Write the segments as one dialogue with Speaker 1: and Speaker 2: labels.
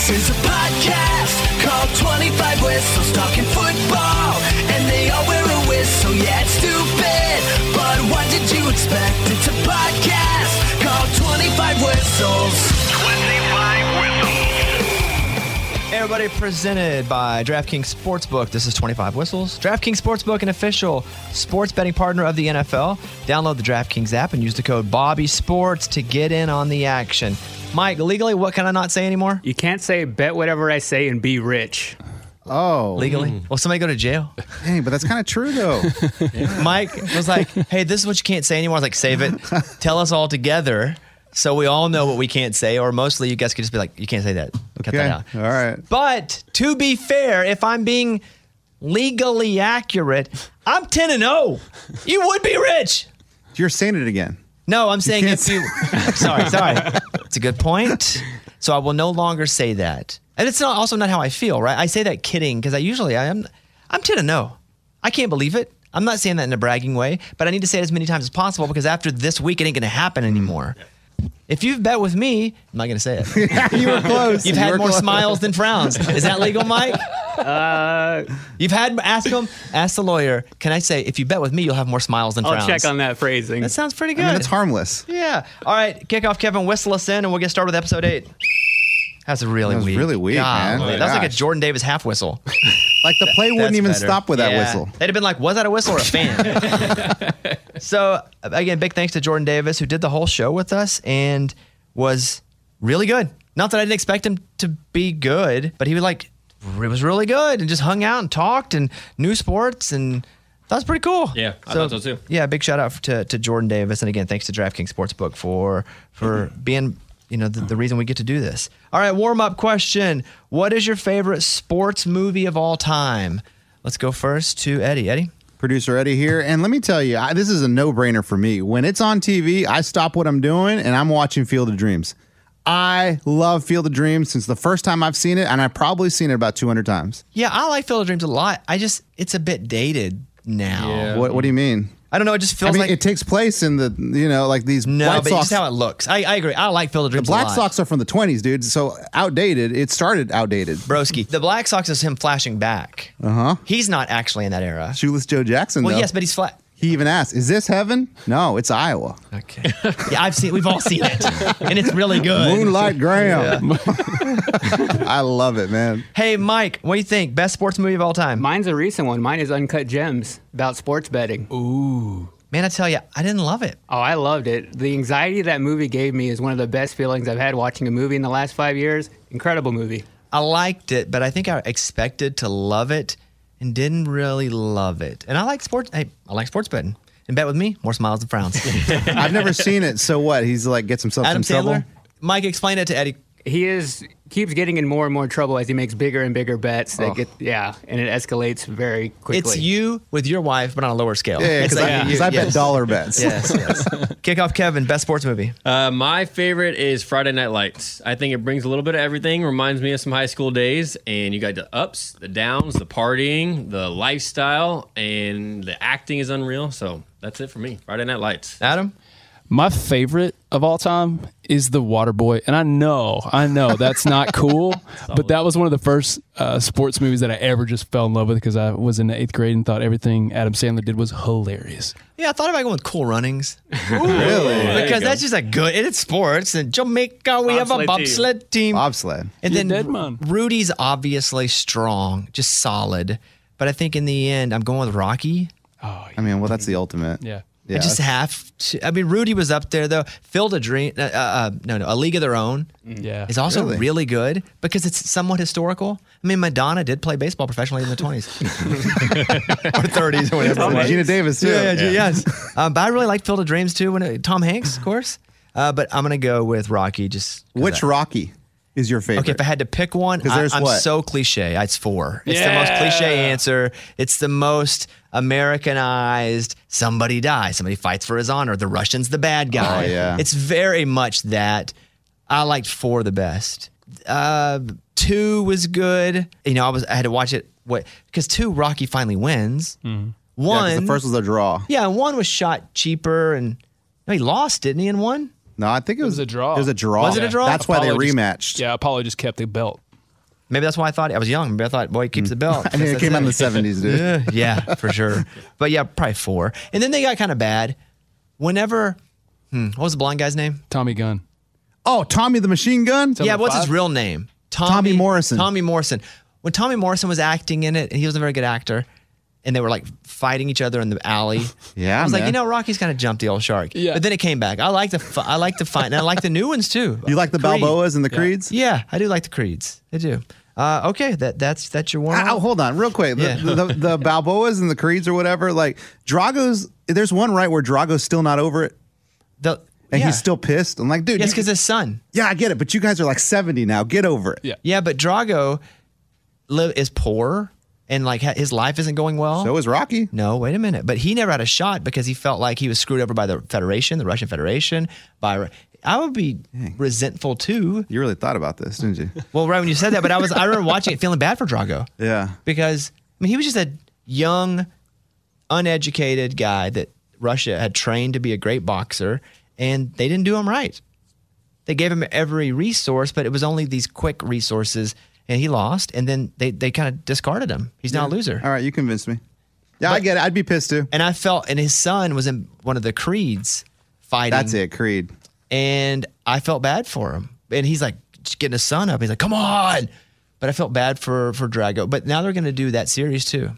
Speaker 1: This is a podcast called 25 Whistles Talking Football. And they all wear a whistle, yeah, it's stupid. But what did you expect? It's a podcast called 25 Whistles.
Speaker 2: Everybody, presented by DraftKings Sportsbook. This is 25 Whistles. DraftKings Sportsbook, an official sports betting partner of the NFL. Download the DraftKings app and use the code Bobby Sports to get in on the action. Mike, legally, what can I not say anymore?
Speaker 3: You can't say bet whatever I say and be rich.
Speaker 4: Oh,
Speaker 2: Legally? Mm. Well, somebody go to jail.
Speaker 4: Dang, but that's kind of true though.
Speaker 2: Mike was like, hey, this is what you can't say anymore. I was like, save it. Tell us all together so we all know what we can't say, or mostly you guys could just be like, you can't say that. Cut
Speaker 4: Okay,
Speaker 2: that out.
Speaker 4: all right.
Speaker 2: But to be fair, if I'm being legally accurate, I'm 10 and 0. You would be rich.
Speaker 4: You're saying it again.
Speaker 2: No, I'm saying
Speaker 4: can't
Speaker 2: if you. sorry, sorry. It's a good point. So I will no longer say that, and it's not also not how I feel. Right? I say that kidding because I usually I am. I'm 10 and 0. I can't believe it. I'm not saying that in a bragging way, but I need to say it as many times as possible because after this week, it ain't going to happen anymore. If you've bet with me, I'm not going to say it.
Speaker 4: you were close.
Speaker 2: You've
Speaker 4: You
Speaker 2: had more
Speaker 4: close.
Speaker 2: smiles than frowns. Is that legal, Mike?
Speaker 3: Uh,
Speaker 2: You've had ask him, ask the lawyer. Can I say if you bet with me, you'll have more smiles than
Speaker 3: I'll
Speaker 2: frowns?
Speaker 3: check on that phrasing.
Speaker 2: That sounds pretty good.
Speaker 4: I mean, it's harmless.
Speaker 2: Yeah. All right, kick off Kevin, whistle us in, and we'll get started with episode eight. That's really
Speaker 4: That was
Speaker 2: weak.
Speaker 4: really weak, man. Oh,
Speaker 2: That was like a. Jordan Davis half whistle.
Speaker 4: Like the play wouldn't even
Speaker 2: better.
Speaker 4: stop with that
Speaker 2: Yeah.
Speaker 4: whistle.
Speaker 2: They'd have been like, was that a whistle or a fan? so, again, big thanks to Jordan Davis, who did the whole show with us and was really good. Not that I didn't expect him to be good, but he was like, it was really good and just hung out and talked and knew sports and that was pretty cool.
Speaker 5: Yeah, I thought so too.
Speaker 2: Yeah, big shout out to, to Jordan Davis. And again, thanks to DraftKings Sportsbook for for
Speaker 5: Mm-hmm.
Speaker 2: being you know the, the reason we get to do this. All right, warm up question. What is your favorite sports movie of all time? Let's go first to Eddie. Eddie?
Speaker 4: Producer Eddie here, and let me tell you, I, this is a no-brainer for me. When it's on TV, I stop what I'm doing and I'm watching Field of Dreams. I love Field of Dreams since the first time I've seen it, and I've probably seen it about 200 times.
Speaker 2: Yeah, I like Field of Dreams a lot. I just it's a bit dated now.
Speaker 5: Yeah.
Speaker 4: What, what do you mean?
Speaker 2: I don't know. It just
Speaker 4: I
Speaker 2: feels
Speaker 4: mean,
Speaker 2: like
Speaker 4: it takes place in the you know like these
Speaker 2: no,
Speaker 4: White
Speaker 2: but
Speaker 4: Sox.
Speaker 2: just how it looks. I, I agree. I like Field of
Speaker 4: the
Speaker 2: Dreams. a
Speaker 4: Black. Sox are from the 20s, dude. So outdated. It started outdated.
Speaker 2: Broski. The Black Sox is him flashing back.
Speaker 4: Uh huh.
Speaker 2: He's not actually in that era.
Speaker 4: Shoeless Joe Jackson.
Speaker 2: Well,
Speaker 4: though.
Speaker 2: yes, but he's flat.
Speaker 4: He even asked, "Is this heaven?" No, it's Iowa.
Speaker 2: Okay. yeah, I've seen. We've all seen it, and it's really good.
Speaker 4: Moonlight Graham. I love it, man.
Speaker 2: Hey, Mike, what do you think? Best sports movie of all time?
Speaker 3: Mine's a recent one. Mine is Uncut Gems about sports betting.
Speaker 2: Ooh. Man, I tell you, I didn't love it.
Speaker 3: Oh, I loved it. The anxiety that movie gave me is one of the best feelings I've had watching a movie in the last five years. Incredible movie.
Speaker 2: I liked it, but I think I expected to love it and didn't really love it. And I like sports. Hey, I like sports betting. And bet with me, more smiles than frowns.
Speaker 4: I've never seen it. So what? He's like gets himself
Speaker 2: Adam
Speaker 4: some trouble.
Speaker 2: Mike, explain it to Eddie.
Speaker 3: He is keeps getting in more and more trouble as he makes bigger and bigger bets. That
Speaker 4: Oh.
Speaker 3: get yeah, and it escalates very quickly.
Speaker 2: It's you with your wife, but on a lower scale.
Speaker 4: Yeah,
Speaker 2: it's
Speaker 4: because I,
Speaker 2: you-
Speaker 4: 'cause I bet
Speaker 2: yes.
Speaker 4: dollar bets.
Speaker 2: Yes, yes. Kick off, Kevin. Best sports movie.
Speaker 6: Uh, my favorite is Friday Night Lights. I think it brings a little bit of everything. Reminds me of some high school days, and you got the ups, the downs, the partying, the lifestyle, and the acting is unreal. So that's it for me. Friday Night Lights.
Speaker 2: Adam.
Speaker 5: My favorite of all time is The Waterboy, and I know, I know that's not cool, but that was one of the first uh, sports movies that I ever just fell in love with because I was in the eighth grade and thought everything Adam Sandler did was hilarious.
Speaker 2: Yeah, I thought about going with Cool Runnings.
Speaker 4: Really?
Speaker 2: because that's just a good. It's sports. In Jamaica, we have a
Speaker 6: Bobsled team.
Speaker 2: bobsled team.
Speaker 4: Bobsled.
Speaker 2: And
Speaker 5: You're
Speaker 2: then
Speaker 5: dead, man.
Speaker 2: Rudy's obviously strong, just solid. But I think in the end, I'm going with Rocky.
Speaker 4: Oh, I mean, well, that's the ultimate.
Speaker 5: Yeah.
Speaker 4: Yeah.
Speaker 2: I just have to. I mean, Rudy was up there though. Field a Dream, uh, uh, no, no, A League of Their Own
Speaker 5: Yeah.
Speaker 2: is also
Speaker 4: Really?
Speaker 2: really good because it's somewhat historical. I mean, Madonna did play baseball professionally in the 20s or 30s or whatever. it.
Speaker 4: Geena Davis, too.
Speaker 2: Yeah, yeah, yes. Um, but I really like Field of Dreams too. When it, Tom Hanks, of course. Uh, but I'm gonna go with Rocky. Just
Speaker 4: Which
Speaker 2: I-
Speaker 4: Rocky is your favorite?
Speaker 2: Okay, if I had to pick one, I, I'm
Speaker 4: what?
Speaker 2: so cliche. It's four. It's the most cliche answer. It's the most Americanized. Somebody dies. Somebody fights for his honor. The Russian's the bad guy.
Speaker 4: Oh, yeah.
Speaker 2: It's very much that. I liked four the best. Uh, two was good. You know, I was I had to watch it. What? Because two, Rocky finally wins. One.
Speaker 4: Yeah, the first was a draw.
Speaker 2: yeah, and one was shot cheaper, and no, he lost, didn't he? In one.
Speaker 4: No, I think it was,
Speaker 5: was a draw.
Speaker 4: It was a draw.
Speaker 2: Was it a draw?
Speaker 4: That's why they
Speaker 5: Apollo just-
Speaker 4: rematched.
Speaker 5: Yeah, Apollo just kept the belt.
Speaker 2: Maybe that's why I thought I was young. Maybe I thought, boy, he keeps the belt.
Speaker 4: I mean, it came out in the 70s, dude.
Speaker 2: Yeah, yeah, for sure. But yeah, probably four. And then they got kind of bad. Whenever, hmm, what was the blonde guy's name?
Speaker 5: Tommy Gunn.
Speaker 4: Oh, Tommy the Machine Gun?
Speaker 2: yeah, what's his real name?
Speaker 4: Tommy Morrison.
Speaker 2: Tommy Morrison. When Tommy Morrison was acting in it, and he was a very good actor, and they were like fighting each other in the alley.
Speaker 4: Yeah,
Speaker 2: I was like, you know, Rocky's kind of jumped the old shark.
Speaker 5: Yeah.
Speaker 2: But then it came back. I like the, I like the fight, and I like the new ones too.
Speaker 4: You like the
Speaker 2: Creed.
Speaker 4: Balboas and the Creeds?
Speaker 2: Yeah, I do like the Creeds. I do. Uh, okay, that that's that's your one.
Speaker 4: Ah, oh, hold on, real quick. The,
Speaker 2: Yeah.
Speaker 4: the, the Balboas and the Creeds or whatever, like Drago's, there's one right where Drago's still not over it
Speaker 2: The,
Speaker 4: and
Speaker 2: yeah.
Speaker 4: he's still pissed. I'm like, dude,
Speaker 2: Yes,
Speaker 4: you-
Speaker 2: because his son.
Speaker 4: yeah, I get it, but you guys are like 70 now. Get over it.
Speaker 5: Yeah.
Speaker 2: Yeah, but Drago live is poor and like his life isn't going well.
Speaker 4: So is Rocky.
Speaker 2: no, wait a minute. But he never had a shot because he felt like he was screwed over by the Federation, the Russian Federation. By I would be resentful too.
Speaker 4: You really thought about this, didn't you?
Speaker 2: Well, right when you said that, but I was I remember watching it feeling bad for Drago
Speaker 4: yeah.
Speaker 2: because I mean he was just a young, uneducated guy that Russia had trained to be a great boxer, and they didn't do him right. They gave him every resource, but it was only these quick resources, and he lost. And then they they kind of discarded him. He's now a loser.
Speaker 4: All right, you convinced me. Yeah, I get it. I'd be pissed too.
Speaker 2: And I felt, and his son was in one of the creeds fighting.
Speaker 4: That's it, Creed.
Speaker 2: And I felt bad for him. And he's like just getting his son up. He's like, "Come on!" But I felt bad for for Drago. But now they're going to do that series too.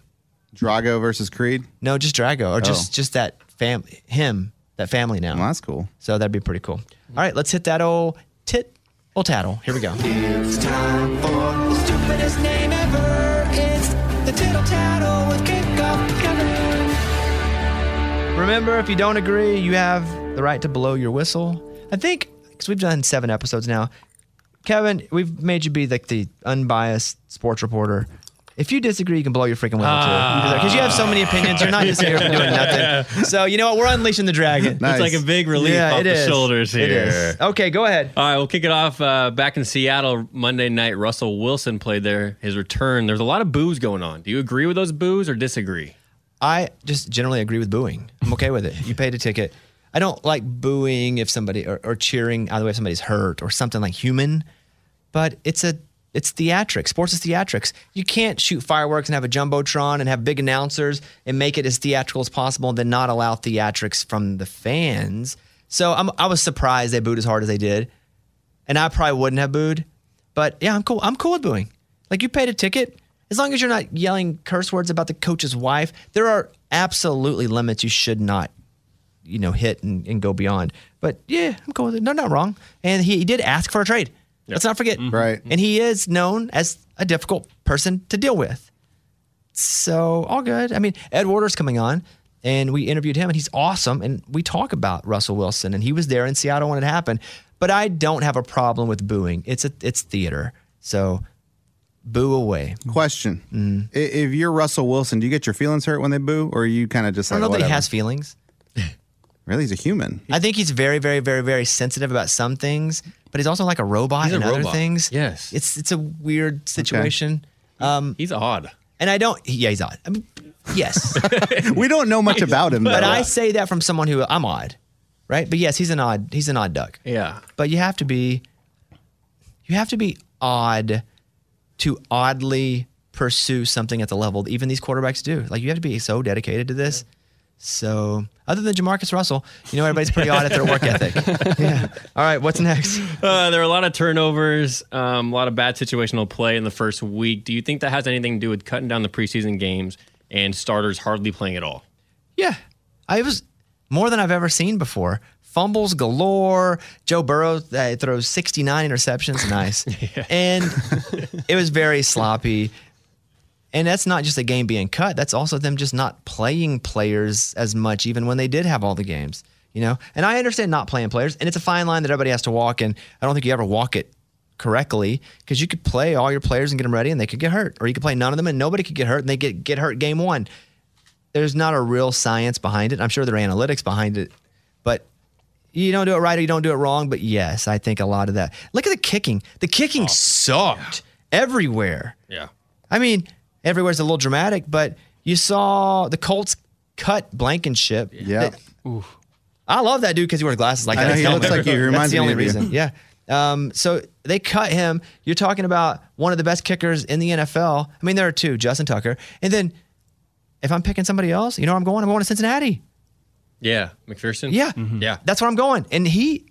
Speaker 4: Drago versus Creed.
Speaker 2: No, just Drago, or just oh. just that fam him that family now.
Speaker 4: Well, that's cool.
Speaker 2: So that'd be pretty cool. All right, let's hit that old tit old tattle. Here we go.
Speaker 1: It's time for the stupidest name ever. It's the tittle tattle with kickoff.
Speaker 2: Remember, if you don't agree, you have the right to blow your whistle. I think because we've done seven episodes now. Kevin, we've made you be like the unbiased sports reporter. If you disagree, you can blow your freaking whistle too. Because you have so many opinions, you're not just here for doing nothing. So you know what? We're unleashing the dragon.
Speaker 4: Nice.
Speaker 6: It's like a big relief off
Speaker 2: it
Speaker 6: the
Speaker 2: is.
Speaker 6: shoulders
Speaker 2: It
Speaker 6: here.
Speaker 2: is. Okay, go ahead.
Speaker 6: All right, we'll kick it off. Uh, back in Seattle Monday night, Russell Wilson played there. His return. There's a lot of boos going on. Do you agree with those boos or disagree?
Speaker 2: I just generally agree with booing. I'm okay with it. You paid a ticket. I don't like booing if somebody or, or cheering either way if somebody's hurt or something like human, but it's a it's theatrics. Sports is theatrics. You can't shoot fireworks and have a jumbotron and have big announcers and make it as theatrical as possible and then not allow theatrics from the fans. So I'm, I was surprised they booed as hard as they did, and I probably wouldn't have booed. But yeah, I'm cool. I'm cool with booing. Like you paid a ticket. As long as you're not yelling curse words about the coach's wife, there are absolutely limits you should not, you know, hit and, and go beyond. But yeah, I'm cool with it. No, not wrong. And he, he did ask for a trade. Let's not forget.
Speaker 4: Right.
Speaker 2: And he is known as a difficult person to deal with. So all good. I mean, Ed Werder's coming on, and we interviewed him, and he's awesome. And we talk about Russell Wilson, and he was there in Seattle when it happened. But I don't have a problem with booing. It's a it's theater. So boo away.
Speaker 4: Question:
Speaker 2: Mm-hmm.
Speaker 4: If you're Russell Wilson, do you get your feelings hurt when they boo, or are you kind of just like?
Speaker 2: I don't know that he has feelings.
Speaker 4: Really, he's a human.
Speaker 2: I think he's very, very, very, very sensitive about some things, but he's also like a robot
Speaker 6: He's a
Speaker 2: and other
Speaker 6: robot.
Speaker 2: things.
Speaker 6: Yes.
Speaker 2: It's it's a weird situation. Um,
Speaker 6: He's odd.
Speaker 2: and I don't. Yeah, he's odd. I mean, yes,
Speaker 4: we don't know much about him,
Speaker 2: but
Speaker 4: though.
Speaker 2: I say that from someone who I'm odd, right? But yes, he's an odd. He's an odd duck.
Speaker 6: Yeah.
Speaker 2: But you have to be. You have to be odd to oddly pursue something at the level that even these quarterbacks do. Like you have to be so dedicated to this. So, other than Jamarcus Russell, you know everybody's pretty odd at their work ethic. Yeah. All right, what's next?
Speaker 6: Uh, there are a lot of turnovers, um, a lot of bad situational play in the first week. Do you think that has anything to do with cutting down the preseason games and starters hardly playing at all?
Speaker 2: Yeah, I was more than I've ever seen before. Fumbles galore. Joe Burrow uh, throws 69 interceptions. Nice. And it was very sloppy. And that's not just a game being cut. That's also them just not playing players as much, even when they did have all the games. You know, and I understand not playing players, and it's a fine line that everybody has to walk. And I don't think you ever walk it correctly because you could play all your players and get them ready, and they could get hurt, or you could play none of them and nobody could get hurt, and they get get hurt game one there's not a real science behind it. I'm sure there are analytics behind it, but you don't do it right or you don't do it wrong. But yes, I think a lot of that. Look at the kicking. The kicking oh. sucked everywhere.
Speaker 6: Yeah.
Speaker 2: I mean, everywhere's a little dramatic, but you saw the Colts cut Blankenship.
Speaker 4: Yeah.
Speaker 2: That- I love that dude because he wears glasses like
Speaker 4: I
Speaker 2: that.
Speaker 4: know,
Speaker 2: That's
Speaker 4: he
Speaker 2: the
Speaker 4: looks
Speaker 2: only-
Speaker 4: like you. He
Speaker 2: That's
Speaker 4: reminds
Speaker 2: the
Speaker 4: me
Speaker 2: only
Speaker 4: of you.
Speaker 2: reason. Yeah. Um, so they cut him. You're talking about one of the best kickers in the NFL. I mean, there are two, Justin Tucker. And then if I'm picking somebody else, you know where I'm going? I'm going to Cincinnati.
Speaker 6: Yeah. McPherson?
Speaker 2: Yeah.
Speaker 6: Yeah.
Speaker 2: That's where I'm going. And he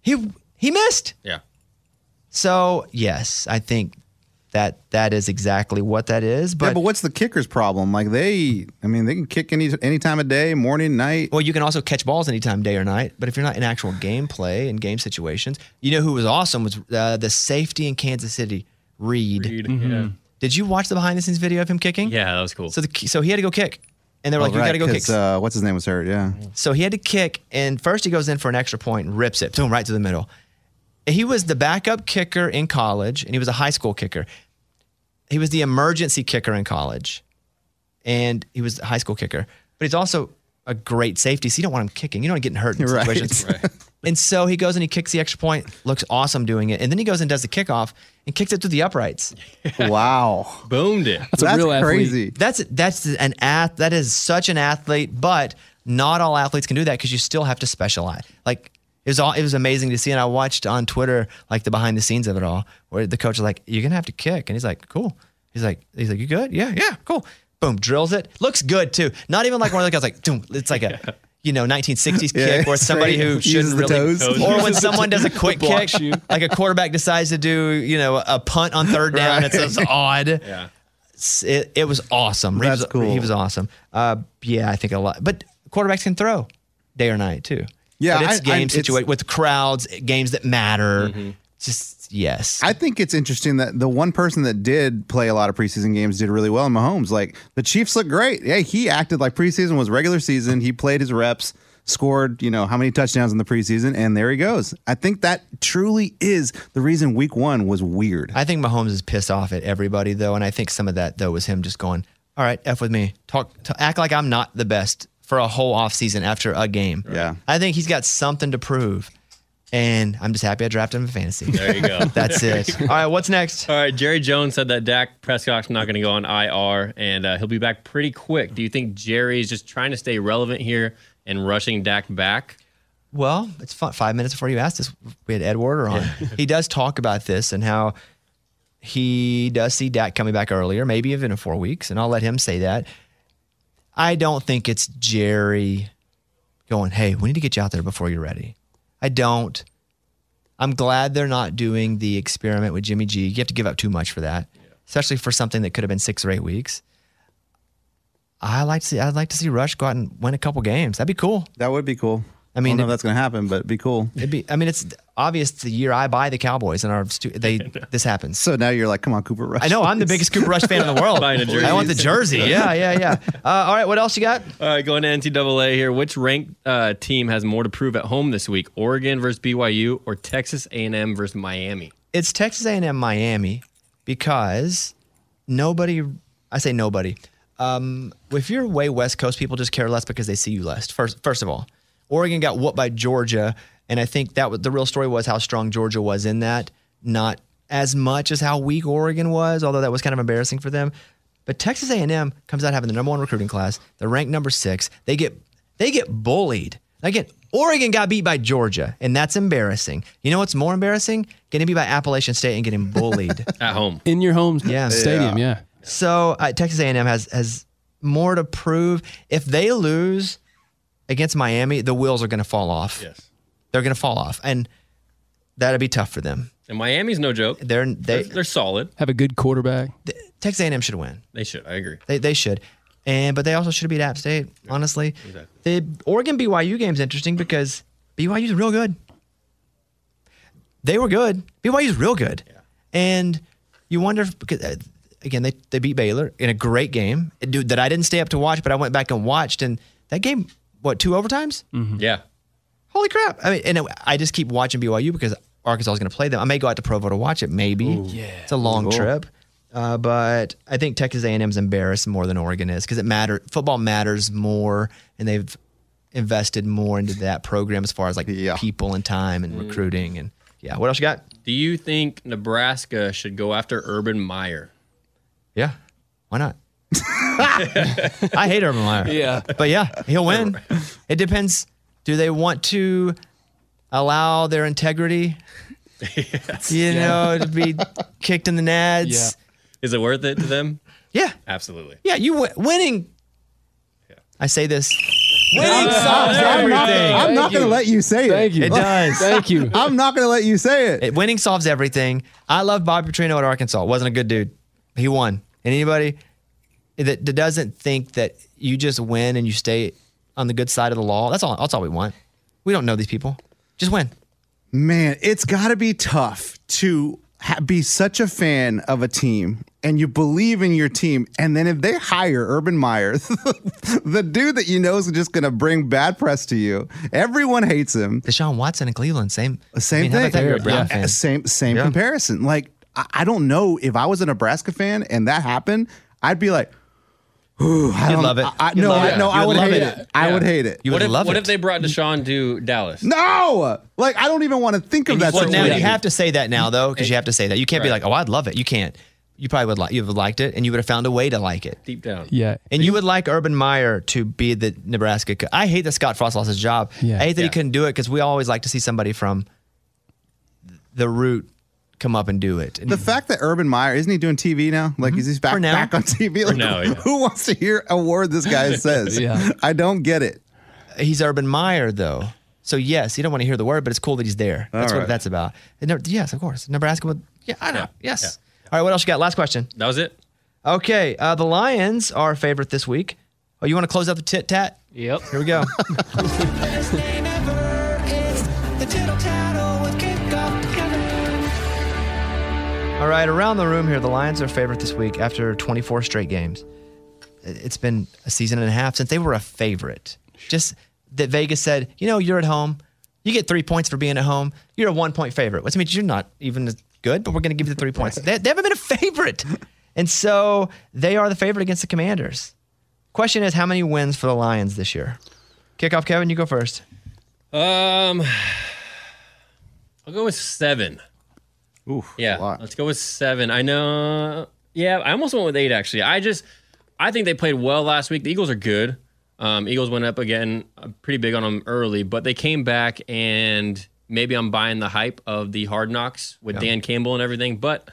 Speaker 2: he he missed.
Speaker 6: Yeah.
Speaker 2: So yes, I think that that is exactly what that is. But,
Speaker 4: yeah, but what's the kicker's problem? Like they, I mean, they can kick any any time of day, morning, night.
Speaker 2: well, you can also catch balls anytime, day or night. But if you're not in actual gameplay and game situations, you know who was awesome was uh, the safety in Kansas City, Reed.
Speaker 6: Reed, Yeah.
Speaker 2: Did you watch the behind the scenes video of him kicking?
Speaker 6: Yeah, that was cool.
Speaker 2: So the so he had to go kick, and they were
Speaker 4: Oh,
Speaker 2: like, "You
Speaker 4: right,
Speaker 2: got to go kick."
Speaker 4: Uh, what's his name was hurt? Yeah.
Speaker 2: So he had to kick, and first he goes in for an extra point and rips it, boom, right to the middle. He was the backup kicker in college, and he was a high school kicker. He was the emergency kicker in college, and he was a high school kicker. But he's also a great safety, so you don't want him kicking. You don't want him getting hurt in
Speaker 4: Right.
Speaker 2: situations. And so he goes and he kicks the extra point, looks awesome doing it, and then he goes and does the kickoff and kicks it through the uprights.
Speaker 4: wow.
Speaker 6: Boomed it.
Speaker 5: That's, a real athlete.
Speaker 4: crazy.
Speaker 2: That's that's an ath that is such an athlete, but not all athletes can do that because you still have to specialize. Like it was all it was amazing to see, and I watched on Twitter like the behind the scenes of it all, where the coach was like, "You're gonna have to kick," and he's like, "Cool." He's like, "He's like, you good? Yeah, yeah, cool." Boom, drills it. Looks good too. Not even like one of the guys like, Doom. it's like a. You know, 1960s
Speaker 4: Yeah,
Speaker 2: kick, or somebody
Speaker 4: straight.
Speaker 2: who shouldn't
Speaker 4: the
Speaker 2: really,
Speaker 4: toes.
Speaker 2: or when someone does a quick kick,
Speaker 5: shoe.
Speaker 2: like a quarterback decides to do, you know, a punt on third down.
Speaker 4: Right.
Speaker 2: It's, it's odd
Speaker 6: Yeah.
Speaker 2: it, it was awesome. he
Speaker 4: That's
Speaker 2: was,
Speaker 4: cool.
Speaker 2: He was awesome. Uh, yeah, I think a lot. But quarterbacks can throw day or night too.
Speaker 4: Yeah,
Speaker 2: but it's
Speaker 4: I-
Speaker 2: game situation with crowds, games that matter. Mm-hmm. Just yes.
Speaker 4: I think it's interesting that the one person that did play a lot of preseason games did really well in Mahomes. Like the Chiefs look great. Yeah, he acted like preseason was regular season. He played his reps, scored, you know, how many touchdowns in the preseason, and there he goes. I think that truly is the reason week one was weird.
Speaker 2: I think Mahomes is pissed off at everybody though, and I think some of that though was him just going, "All right, f with me. Talk, to act like I'm not the best for a whole off season after a game."
Speaker 4: Yeah.
Speaker 2: I think he's got something to prove, and I'm just happy I drafted him in fantasy.
Speaker 6: There you go.
Speaker 2: That's it. All right, what's next?
Speaker 6: All right, Jerry Jones said that Dak Prescott's not going to go on IR and uh, he'll be back pretty quick. Do you think Jerry is just trying to stay relevant here and rushing Dak back?
Speaker 2: Well, it's fun. Five minutes before you asked this, we had Ed Werder on. he does talk about this and how he does see Dak coming back earlier, maybe even in four weeks, and I'll let him say that. I don't think it's Jerry going, hey, we need to get you out there before you're ready. I don't. I'm glad they're not doing the experiment with Jimmy G. You have to give up too much for that, especially for something that could have been six or eight weeks. I like to see. I'd like to see Rush go out and win a couple games. That'd be cool.
Speaker 4: That would be cool. I
Speaker 2: mean,
Speaker 4: don't know if that's going to happen, but it'd be cool.
Speaker 2: It'd be. I mean, it's obvious. The year I buy the Cowboys and our stu- they this happens.
Speaker 4: So now you're like, come on, Cooper Rush.
Speaker 2: I know I'm the biggest Cooper Rush fan in the world.
Speaker 6: Buying a jersey.
Speaker 2: I want the jersey. Yeah, yeah, yeah. Uh, all right, what else you got?
Speaker 6: All right, going to NCAA here. Which ranked uh, team has more to prove at home this week? Oregon versus BYU or Texas A&M versus Miami?
Speaker 2: It's Texas A&M Miami because nobody. I say nobody. Um, if you're way West Coast, people just care less because they see you less. First, first of all, Oregon got whooped by Georgia, and I think that was, the real story was how strong Georgia was in that, not as much as how weak Oregon was. Although that was kind of embarrassing for them. But Texas A&M comes out having the number one recruiting class. They're ranked number six. They get they get bullied. Again, Oregon got beat by Georgia, and that's embarrassing. You know what's more embarrassing? Getting beat by Appalachian State and getting bullied.
Speaker 6: At home.
Speaker 5: In your home
Speaker 2: Yeah.
Speaker 5: stadium, yeah.
Speaker 2: So uh, Texas A&M has has more to prove. If they lose against Miami, the wheels are going to fall off.
Speaker 6: Yes.
Speaker 2: They're going to fall off, and that'd be tough for them.
Speaker 6: And Miami's no joke.
Speaker 2: They're they
Speaker 6: They're, they're solid.
Speaker 5: Have a good quarterback.
Speaker 2: Texas A&M should win.
Speaker 6: They should. I agree.
Speaker 2: They they should. And but they also should have beat App State, honestly. The Oregon BYU game's interesting because BYU's real good. They were good. BYU's real good. Yeah. And you wonder if because uh, again they, they beat Baylor in a great game. Dude, that I didn't stay up to watch, but I went back and watched and that game what, two overtimes?
Speaker 6: Yeah.
Speaker 2: Holy crap. I mean, and it- I just keep watching BYU because Arkansas is going to play them. I may go out to Provo to watch it, maybe. Yeah. It's a long trip. Uh, but I think Texas A&M is embarrassed more than Oregon is because it matter. Football matters more, and they've invested more into that program as far as like
Speaker 4: Yeah.
Speaker 2: people and time and recruiting and yeah. What else you got?
Speaker 6: Do you think Nebraska should go after Urban Meyer?
Speaker 2: Yeah, why not? I hate Urban Meyer.
Speaker 5: Yeah.
Speaker 2: But yeah, he'll win. It depends. Do they want to allow their integrity, you know, to be kicked in the nads?
Speaker 6: Is it worth it to them?
Speaker 2: Yeah.
Speaker 6: Absolutely.
Speaker 2: Yeah. You win- winning. I say this. Winning solves everything.
Speaker 4: I'm not going to let you say it.
Speaker 5: Thank you.
Speaker 2: It does.
Speaker 5: Thank you.
Speaker 4: I'm not going to let you say it.
Speaker 2: It- winning solves everything. I love Bob Petrino at Arkansas. Wasn't a good dude. He won. And anybody that, that doesn't think that you just win and you stay on the good side of the law, that's all. That's all we want. We don't know these people. Just win.
Speaker 4: Man, it's got to be tough to ha- be such a fan of a team and you believe in your team. And then if they hire Urban Meyer, the dude that you know is just going to bring bad press to you, everyone hates him.
Speaker 2: Deshaun Watson in Cleveland, same.
Speaker 4: Uh, same
Speaker 2: I mean,
Speaker 4: thing.
Speaker 2: that? You're a Brown
Speaker 4: Yeah,
Speaker 2: fan.
Speaker 4: Same same
Speaker 2: Yeah.
Speaker 4: comparison. Like I, I don't know if I was a Nebraska fan and that happened, I'd be like, Ooh, I
Speaker 2: You'd love it.
Speaker 4: I, I-
Speaker 2: You'd
Speaker 4: no,
Speaker 2: love
Speaker 4: I,
Speaker 2: it.
Speaker 4: no, I
Speaker 2: You'd
Speaker 4: would
Speaker 2: love
Speaker 4: hate
Speaker 2: it.
Speaker 4: it. I would hate it.
Speaker 2: You
Speaker 6: what
Speaker 2: would
Speaker 6: if,
Speaker 2: love
Speaker 6: what
Speaker 2: it.
Speaker 6: if they brought Deshaun to Dallas?
Speaker 4: No, like I don't even want to think of
Speaker 6: And
Speaker 4: that.
Speaker 6: you-
Speaker 2: Well, now
Speaker 4: situation.
Speaker 2: you have to say that now though, because you have to say that. You can't be like, "Oh, I'd love it." You can't. You probably would like. You would have liked it, and you would have found a way to like it.
Speaker 6: Deep down.
Speaker 5: Yeah.
Speaker 2: And you would like Urban Meyer to be the Nebraska. co- I hate that Scott Frost lost his job.
Speaker 5: Yeah.
Speaker 2: I hate that he
Speaker 6: Yeah.
Speaker 2: couldn't do it because we always like to see somebody from the root come up and do it. And
Speaker 4: The fact that Urban Meyer isn't he doing TV now? Like is he back
Speaker 2: now.
Speaker 4: back on TV? Like,
Speaker 6: now, yeah.
Speaker 4: Who wants to hear a word this guy says?
Speaker 5: Yeah.
Speaker 4: I don't get it.
Speaker 2: he's Urban Meyer though. So yes, you don't want to hear the word, but it's cool that he's there. That's
Speaker 4: All
Speaker 2: what
Speaker 4: right.
Speaker 2: that's about. And ne- yes, of course, Never Nebraska would. Yeah, I know.
Speaker 6: Yeah.
Speaker 2: Yes. All right, what else you got? Last question.
Speaker 6: That was it.
Speaker 2: Okay, uh, the Lions are a favorite this week. Oh, you want to close out the tit tat?
Speaker 3: Yep.
Speaker 2: Here we go. All right, around the room here, the Lions are favorite this week after 24 straight games. It's been a season and a half since they were a favorite. Just that Vegas said, you know, you're at home. You get three points for being at home. You're a one point favorite, which means you're not even as good, but we're going to give you the three points. They, they haven't been a favorite. And so they are the favorite against the Commanders. Question is, how many wins for the Lions this year? Kickoff, Kevin, you go first.
Speaker 6: Um, I'll go with seven.
Speaker 4: Ooh,
Speaker 6: Yeah, let's go with seven. I know. Yeah, I almost went with eight actually. I just, I think they played well last week. The Eagles are good. Um, Eagles went up again, I'm pretty big on them early, but they came back and maybe I'm buying the hype of the hard knocks with Dan Campbell and everything. But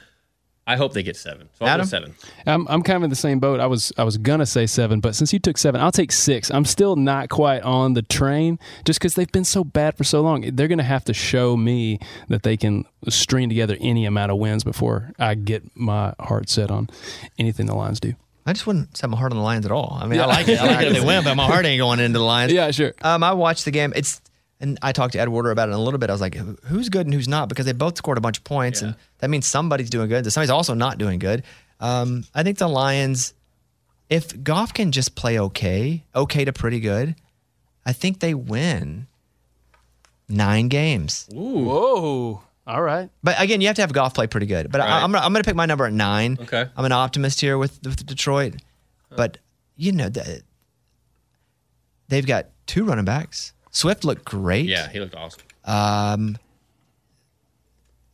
Speaker 6: I hope they get seven. So I'll
Speaker 2: Adam?
Speaker 6: seven.
Speaker 5: I'm I'm kind of in the same boat. I was I was gonna say seven, but since you took seven, I'll take six. I'm still not quite on the train just because they've been so bad for so long. They're gonna have to show me that they can string together any amount of wins before I get my heart set on anything the Lions do.
Speaker 2: I just wouldn't set my heart on the Lions at all. I mean, I like it. I like it if they win, but my heart ain't going into the Lions.
Speaker 5: Yeah, sure.
Speaker 2: Um, I watched the game. It's and I talked to Ed Werder about it in a little bit. I was like, who's good and who's not? Because they both scored a bunch of points, and that means somebody's doing good. Somebody's also not doing good. Um, I think the Lions, if Goff can just play okay, okay to pretty good, I think they win nine games. Ooh.
Speaker 5: Whoa. All right.
Speaker 2: But again, you have to have Goff play pretty good. But I,
Speaker 6: Right.
Speaker 2: I'm gonna, I'm gonna pick my number at nine.
Speaker 6: Okay.
Speaker 2: I'm an optimist here with, with Detroit, but you know the, they've got two running backs. Swift looked great.
Speaker 6: Yeah, he looked awesome.
Speaker 2: Um,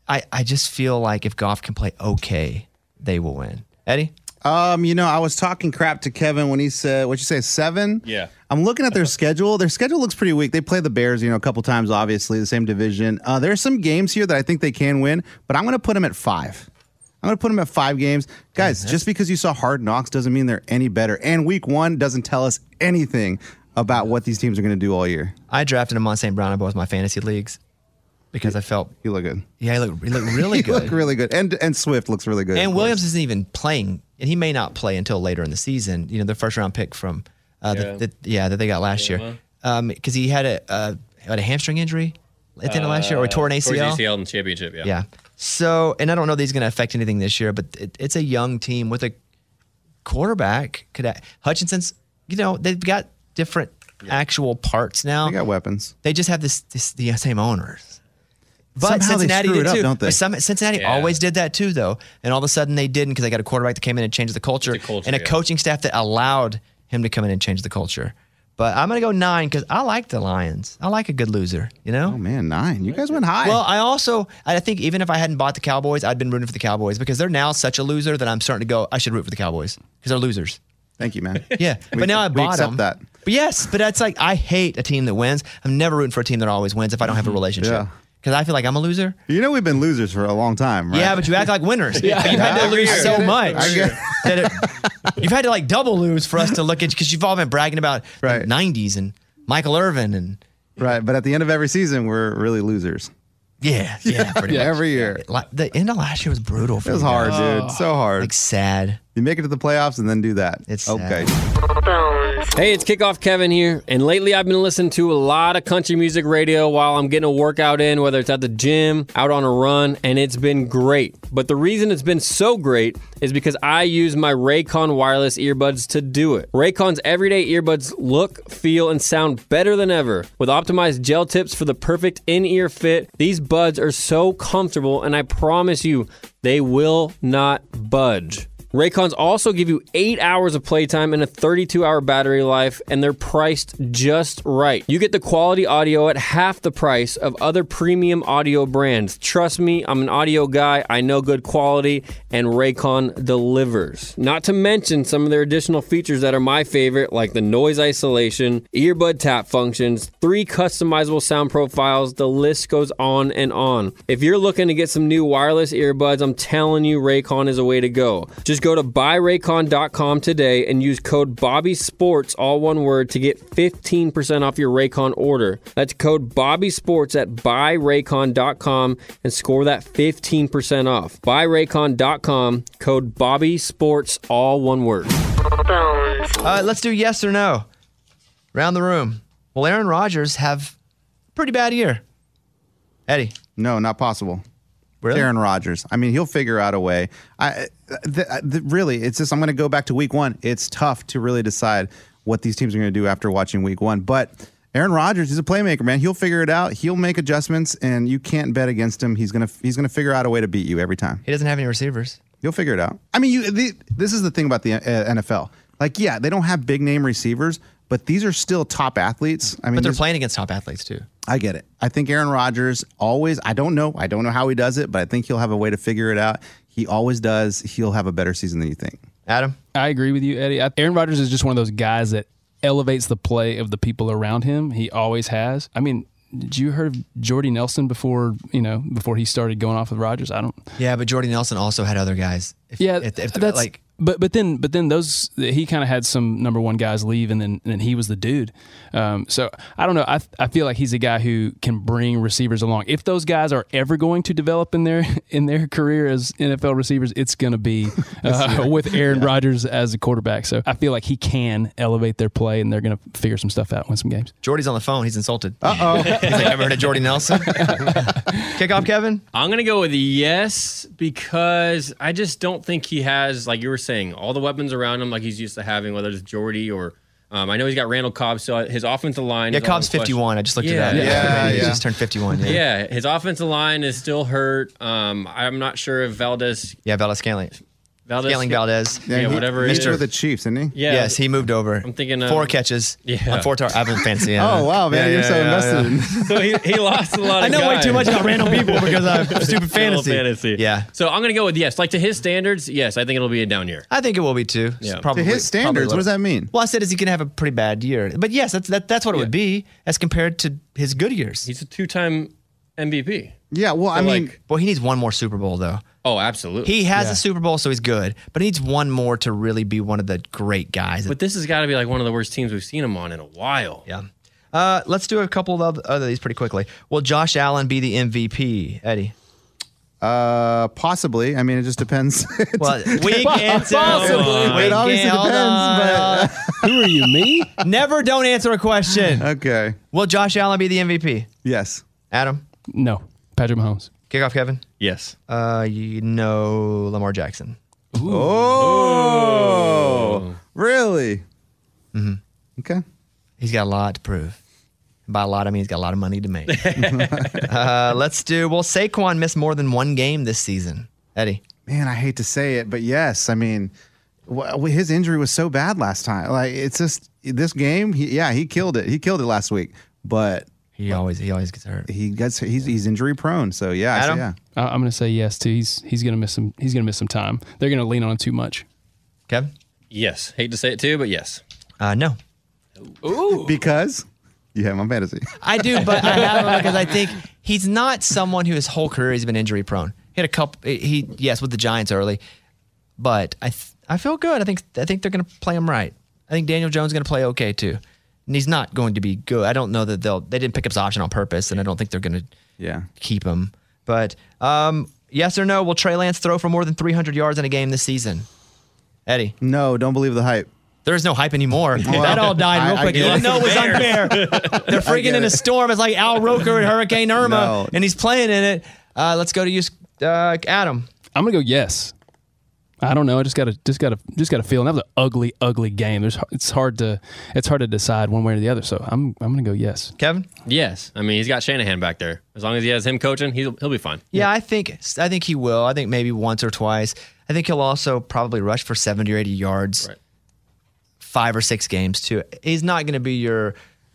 Speaker 2: I I just feel like if Goff can play okay, they will win. Eddie,
Speaker 4: Um, you know, I was talking crap to Kevin when he said, "What'd you say, seven?
Speaker 6: Yeah.
Speaker 4: I'm looking at their schedule. Their schedule looks pretty weak. They play the Bears, you know, a couple times, obviously, the same division. Uh, are some games here that I think they can win, but I'm going to put them at five. I'm going to put them at five games. Guys, just because you saw hard knocks doesn't mean they're any better. And week one doesn't tell us anything about what these teams are going to do all year.
Speaker 2: I drafted him on St. Brown in both my fantasy leagues because I felt
Speaker 4: he looked good.
Speaker 2: yeah he looked, he looked really
Speaker 4: You
Speaker 2: good.
Speaker 4: look really good. And and Swift looks really good.
Speaker 2: And Williams
Speaker 4: course.
Speaker 2: isn't even playing, and he may not play until later in the season. You know, the first round pick from, uh,
Speaker 6: Yeah.
Speaker 2: The, the, yeah, that they got last year, because he had a uh, had a hamstring injury at the end of last year, or he tore an
Speaker 6: Uh, Tore his
Speaker 2: ACL.
Speaker 6: ACL in the championship. Yeah.
Speaker 2: Yeah. So, and I don't know that he's going to affect anything this year, but it, it's a young team with a quarterback. Could I, Hutchinson's, you know, they've got different actual parts now.
Speaker 4: They got weapons.
Speaker 2: They just have this, this the same owners. But
Speaker 4: Somehow they
Speaker 2: Cincinnati
Speaker 4: screw
Speaker 2: did
Speaker 4: it up,
Speaker 2: too.
Speaker 4: don't they?
Speaker 2: Some, Cincinnati
Speaker 6: Yeah.
Speaker 2: always did that too, though. And all of a sudden they didn't because they got a quarterback that came in and changed the culture,
Speaker 6: The culture,
Speaker 2: and a
Speaker 6: yeah.
Speaker 2: coaching staff that allowed him to come in and change the culture. But I'm going to go nine because I like the Lions. I like a good loser, you know?
Speaker 4: Oh man, nine. You guys went high.
Speaker 2: Well, I also I think even if I hadn't bought the Cowboys, I'd been rooting for the Cowboys because they're now such a loser that I'm starting to go. I should root for the Cowboys because they're losers.
Speaker 4: Thank you, man.
Speaker 2: Yeah,
Speaker 4: We-
Speaker 2: but now I
Speaker 4: we
Speaker 2: bought
Speaker 4: accept
Speaker 2: them.
Speaker 4: that.
Speaker 2: But yes, but that's like I hate a team that wins. I'm never rooting for a team that always wins if I don't have a mm-hmm. relationship
Speaker 4: Yeah.
Speaker 2: because I feel like I'm a loser.
Speaker 4: You know we've been losers for a long time, right?
Speaker 2: Yeah, but you act like winners. yeah. You've had to lose so much that it, you've had to like double lose for us to look at because you've all been bragging about
Speaker 4: Right.
Speaker 2: the 90s and Michael Irvin and
Speaker 4: right. But at the end of every season, we're really losers.
Speaker 2: yeah, yeah, pretty
Speaker 4: Yeah,
Speaker 2: much.
Speaker 4: every year.
Speaker 2: The end of last year was brutal. For
Speaker 4: It was hard,
Speaker 2: guys.
Speaker 4: dude. So hard.
Speaker 2: Like sad.
Speaker 4: you make it to the playoffs and then do that.
Speaker 2: It's
Speaker 4: okay.
Speaker 6: Hey, it's Kickoff Kevin here, and lately I've been listening to a lot of country music radio while I'm getting a workout in, whether it's at the gym, out on a run, and it's been great. But the reason it's been so great is because I use my Raycon wireless earbuds to do it. Raycon's everyday earbuds look, feel, and sound better than ever. With optimized gel tips for the perfect in-ear fit, these buds are so comfortable, and I promise you, they will not budge. Raycons also give you 8 hours of playtime and a 32 hour battery life, and they're priced just right. You get the quality audio at half the price of other premium audio brands. Trust me, I'm an audio guy, I know good quality, and Raycon delivers. Not to mention some of their additional features that are my favorite, like the noise isolation, earbud tap functions, three customizable sound profiles, the list goes on and on. If you're looking to get some new wireless earbuds, I'm telling you, Raycon is a way to go. Just go to buyraycon.com today and use code Bobby Sports, all one word, to get 15% off your Raycon order. That's code Bobby Sports at buyraycon.com and score that 15% off. Buyraycon.com, code Bobby Sports, all one word.
Speaker 2: All right, let's do yes or no. Round the room. Will Aaron Rodgers have a pretty bad year? Eddie.
Speaker 4: No, not possible.
Speaker 2: Really?
Speaker 4: Aaron Rodgers. I mean, he'll figure out a way. I th- th- really, it's just I'm going to go back to week one. It's tough to really decide what these teams are going to do after watching week one. But Aaron Rodgers is a playmaker, man. He'll figure it out. He'll make adjustments, and you can't bet against him. He's gonna he's gonna figure out a way to beat you every time.
Speaker 2: He doesn't have any receivers.
Speaker 4: You'll figure it out. I mean, you. The, this is the thing about the uh, NFL. Like, yeah, they don't have big name receivers, but these are still top athletes. I mean,
Speaker 2: But they're playing against top athletes too.
Speaker 4: I get it. I think Aaron Rodgers always, I don't know. I don't know how he does it, but I think he'll have a way to figure it out. He always does. He'll have a better season than you think.
Speaker 2: Adam?
Speaker 5: I agree with you, Eddie. I- Aaron Rodgers is just one of those guys that elevates the play of the people around him. He always has. I mean, did you heard of Jordy Nelson before? You know, before he started going off with Rodgers? I don't.
Speaker 2: Yeah, but Jordy Nelson also had other guys. If,
Speaker 5: Yeah,
Speaker 2: if, if
Speaker 5: that's
Speaker 2: like
Speaker 5: but but then but then those he kind of had some number one guys leave and then and then he was the dude. Um, so I don't know. I I feel like he's a guy who can bring receivers along. If those guys are ever going to develop in their in their career as NFL receivers, it's going to be uh, with Aaron Rodgers as a quarterback. So I feel like he can elevate their play and they're going to figure some stuff out, win some games.
Speaker 2: Jordy's on the phone. He's insulted. Uh oh. He's like, ever heard of Jordy Nelson? Kick off, Kevin.
Speaker 6: I'm gonna go with yes because I just don't think he has, like you were saying, all the weapons around him like he's used to having, whether it's Jordy or um, I know he's got Randall Cobb. So his offensive line.
Speaker 2: Yeah,
Speaker 6: is
Speaker 2: Cobb's 51. I just looked
Speaker 6: Yeah.
Speaker 2: at that.
Speaker 4: Yeah,
Speaker 2: he
Speaker 4: yeah.
Speaker 2: just turned 51. Yeah.
Speaker 6: Yeah, his offensive line is still hurt. Um, I'm not sure if Valdez,
Speaker 2: Yeah, Valdes-Scantling.
Speaker 6: Valdez,
Speaker 2: Scaling Valdez.
Speaker 6: yeah,
Speaker 4: he-
Speaker 6: whatever it
Speaker 4: He's
Speaker 6: is.
Speaker 4: with the Chiefs, isn't he?
Speaker 6: Yeah,
Speaker 2: Yes, he moved over.
Speaker 6: I'm thinking of-
Speaker 2: four catches.
Speaker 6: Yeah.
Speaker 2: On four tar- I haven't fancy. Yeah.
Speaker 4: Oh wow, man,
Speaker 6: Yeah,
Speaker 4: you're
Speaker 6: yeah,
Speaker 4: so
Speaker 6: yeah,
Speaker 4: invested. in
Speaker 6: So he, he lost a lot. Of
Speaker 2: I know way
Speaker 6: guys.
Speaker 2: too much about random people because I'm stupid fantasy.
Speaker 6: fantasy.
Speaker 2: Yeah.
Speaker 6: So I'm gonna go with yes. Like to his standards, yes. I think it'll be a down year.
Speaker 2: I think it will be too. It's
Speaker 6: Yeah.
Speaker 2: Probably,
Speaker 4: To his standards, what does that mean?
Speaker 2: Well, I said is he going to have a pretty bad year, but yes, that's that, that's what it would be as compared to his good years.
Speaker 6: He's a two-time MVP.
Speaker 4: Yeah, well, I mean,
Speaker 6: like-
Speaker 2: well, he needs one more Super Bowl though.
Speaker 6: Oh, absolutely.
Speaker 2: He has a Super Bowl, so he's good, but he needs one more to really be one of the great guys.
Speaker 6: but this has got to be like one of the worst teams we've seen him on in a while.
Speaker 2: yeah. Uh, let's do a couple of other- other these pretty quickly. Will Josh Allen be the MVP, Eddie?
Speaker 4: uh, possibly. I mean, it just depends.
Speaker 2: Well, we can't tell.
Speaker 5: Possibly.
Speaker 4: It obviously
Speaker 2: can't-
Speaker 4: depends,
Speaker 2: on.
Speaker 5: Who are you, me?
Speaker 2: Never don't answer a question.
Speaker 4: okay.
Speaker 2: Will Josh Allen be the MVP?
Speaker 4: Yes.
Speaker 2: Adam,
Speaker 5: No, Patrick Mahomes.
Speaker 2: kick off, Kevin.
Speaker 6: Yes.
Speaker 2: Uh, you know Lamar Jackson.
Speaker 4: Oh, really? Mm-hmm. Okay.
Speaker 2: He's got a lot to prove. By a lot, I mean he's got a lot of money to make. uh, let's do. Well, Saquon missed more than one game this season. Eddie,
Speaker 4: Man, I hate to say it, but yes. I mean, wh- his injury was so bad last time. Like, it's just this game. He, yeah, he killed it. He killed it last week, but
Speaker 2: he always he always gets hurt.
Speaker 4: he gets he's he's injury prone. So yeah, I say
Speaker 2: Adam?
Speaker 4: yeah.
Speaker 5: I- I'm going to say yes too. He's he's going to miss some. He's going to miss some time. They're going to lean on him too much.
Speaker 2: Kevin,
Speaker 6: Yes. Hate to say it too, but yes.
Speaker 2: uh, no,
Speaker 4: Because you have my fantasy.
Speaker 2: I do, but I have him because I think he's not someone who his whole career has been injury prone. He had a couple. He yes with the Giants early, but I th- I feel good. I think I think they're going to play him right. I think Daniel Jones is going to play okay too, and he's not going to be good. I don't know that they'll they didn't pick up his option on purpose, and I don't think they're going to
Speaker 4: Yeah.
Speaker 2: keep him. But um, yes or no? Will Trey Lance throw for more than 300 yards in a game this season? Eddie,
Speaker 4: No, don't believe the hype.
Speaker 2: there is no hype anymore. that all died real
Speaker 4: I- I
Speaker 2: quick.
Speaker 4: get
Speaker 2: You
Speaker 4: it.
Speaker 2: know it was unfair. They're freaking in a storm. It's like Al Roker and Hurricane Irma,
Speaker 4: No.
Speaker 2: and he's playing in it. Uh, let's go to you, uh, Adam.
Speaker 5: I'm going to go yes. I don't know. I just got to just got to just got to feel. And that was an ugly, ugly game. There's it's hard to it's hard to decide one way or the other. So I'm I'm going to go yes.
Speaker 2: Kevin?
Speaker 6: Yes. I mean, he's got Shanahan back there. As long as he has him coaching, he'll he'll be fine.
Speaker 2: Yeah, I think I think he will. I think maybe once or twice. I think he'll also probably rush for 70 or 80 yards.
Speaker 6: Right.
Speaker 2: Five or six games too. He's not going to be your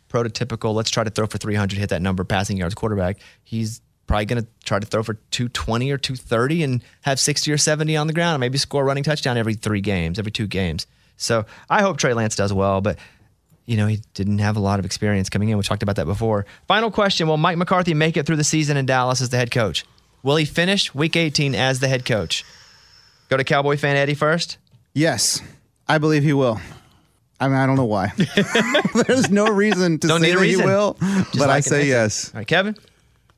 Speaker 2: prototypical. Let's try to throw for 300, hit that number, passing yards quarterback. He's probably going to try to throw for 220 or 230 and have 60 or 70 on the ground, and maybe score a running touchdown every three games, every two games. So I hope Trey Lance does well, but you know, he didn't have a lot of experience coming in. We talked about that before. Final question Will Mike McCarthy make it through the season in Dallas as the head coach? Will he finish week 18 as the head coach? Go to Cowboy fan Eddie first.
Speaker 4: Yes, I believe he will. I mean, I don't know why. There's no reason to
Speaker 2: Don't
Speaker 4: say
Speaker 2: need a
Speaker 4: that
Speaker 2: reason.
Speaker 4: he will,
Speaker 2: Just
Speaker 4: but I
Speaker 2: like an
Speaker 4: say
Speaker 2: answer.
Speaker 4: yes.
Speaker 2: All right, Kevin.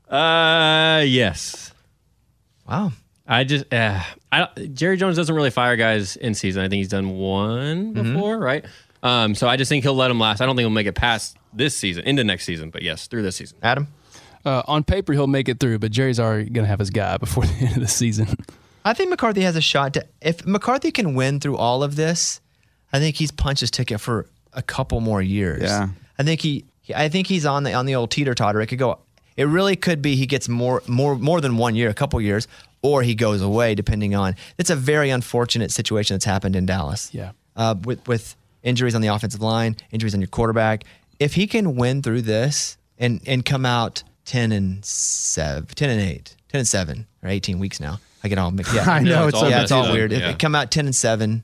Speaker 6: Uh, yes.
Speaker 2: Wow.
Speaker 6: I just, uh, I don't- Jerry Jones doesn't really fire guys in season. I think he's done one
Speaker 2: Mm-hmm.
Speaker 6: before, right? Um, so I just think he'll let him last. I don't think he'll make it past this season, into next season, but yes, through this season.
Speaker 2: Adam.
Speaker 5: Uh, on paper, he'll make it through, but Jerry's already going to have his guy before the end of the season.
Speaker 2: I think McCarthy has a shot to. If McCarthy can win through all of this, I think he's punched his ticket for a couple more years.
Speaker 4: Yeah.
Speaker 2: I think he. I think he's on the on the old teeter totter. It could go. It really could be he gets more more more than one year, a couple years, or he goes away depending on. It's a very unfortunate situation that's happened in Dallas.
Speaker 5: Yeah.
Speaker 2: Uh, with with injuries on the offensive line, injuries on your quarterback. If he can win through this and and come out ten and seven, 10 and eight, 10 and seven, or eighteen weeks now. I get all mixed. Yeah,
Speaker 4: I know,
Speaker 6: it's
Speaker 4: it's
Speaker 6: all
Speaker 2: yeah, it's all
Speaker 6: season.
Speaker 2: weird. If
Speaker 6: Yeah.
Speaker 2: it come out ten and seven,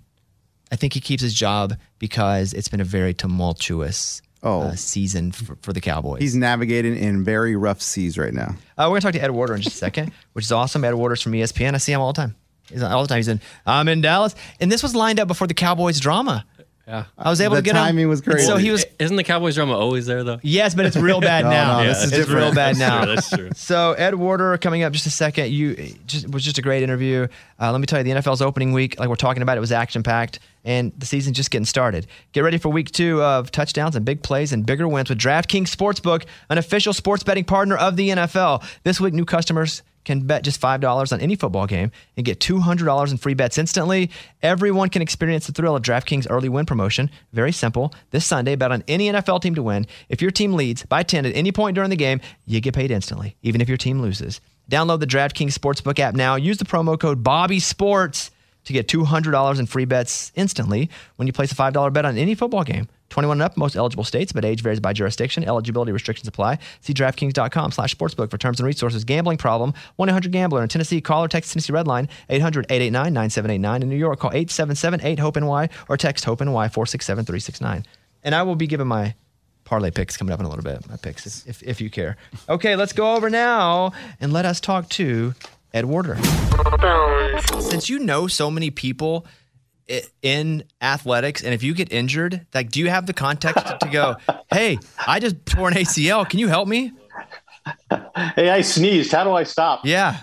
Speaker 2: I think he keeps his job because it's been a very tumultuous
Speaker 4: Oh.
Speaker 2: uh, season for, for the Cowboys.
Speaker 4: He's navigating in very rough seas right now.
Speaker 2: uh, we're gonna talk to Ed Werder in just a second, which is awesome. Ed Werder's from ESPN. I see him all the time. He's all the time. He's in. I'm in Dallas, and this was lined up before the Cowboys drama.
Speaker 6: Yeah.
Speaker 2: I was able
Speaker 4: The
Speaker 2: to get him.
Speaker 4: timing was crazy.
Speaker 2: So he was.
Speaker 6: Isn't the Cowboys drama always there though?
Speaker 2: Yes, but it's real bad
Speaker 4: No,
Speaker 2: now.
Speaker 4: no, this is
Speaker 2: it's
Speaker 4: different.
Speaker 2: real bad
Speaker 6: That's
Speaker 2: now.
Speaker 6: true, that's true.
Speaker 2: So Ed Werder coming up just a second. You just was just a great interview. Uh, let me tell you, the NFL's opening week, like we're talking about, it was action packed, and the season's just getting started. Get ready for week two of touchdowns and big plays and bigger wins with DraftKings Sportsbook, an official sports betting partner of the NFL. This week, new customers can bet just $5 on any football game and get $200 in free bets instantly. Everyone can experience the thrill of DraftKings early win promotion. Very simple. This Sunday, bet on any NFL team to win. If your team leads by 10 at any point during the game, you get paid instantly, even if your team loses. Download the DraftKings Sportsbook app now. Use the promo code Bobby Sports to get $200 in free bets instantly when you place a $5 bet on any football game. 21 and up, most eligible states, but age varies by jurisdiction. Eligibility restrictions apply. See DraftKings.com slash sportsbook for terms and resources. Gambling problem, 1-800-GAMBLER. In Tennessee, call or text Tennessee Red Line, 800-889-9789. In New York, call 877-8-HOPE-NY or text HOPE-NY 467-369. And I will be giving my parlay picks coming up in a little bit. My picks, if, if you care. Okay, let's go over now and let us talk to Ed Werder. Since you know so many people in athletics, and if you get injured, like, do you have the context to go, "Hey, I just tore an ACL. Can you help me?"
Speaker 7: Hey, I sneezed. How do I stop?
Speaker 2: Yeah.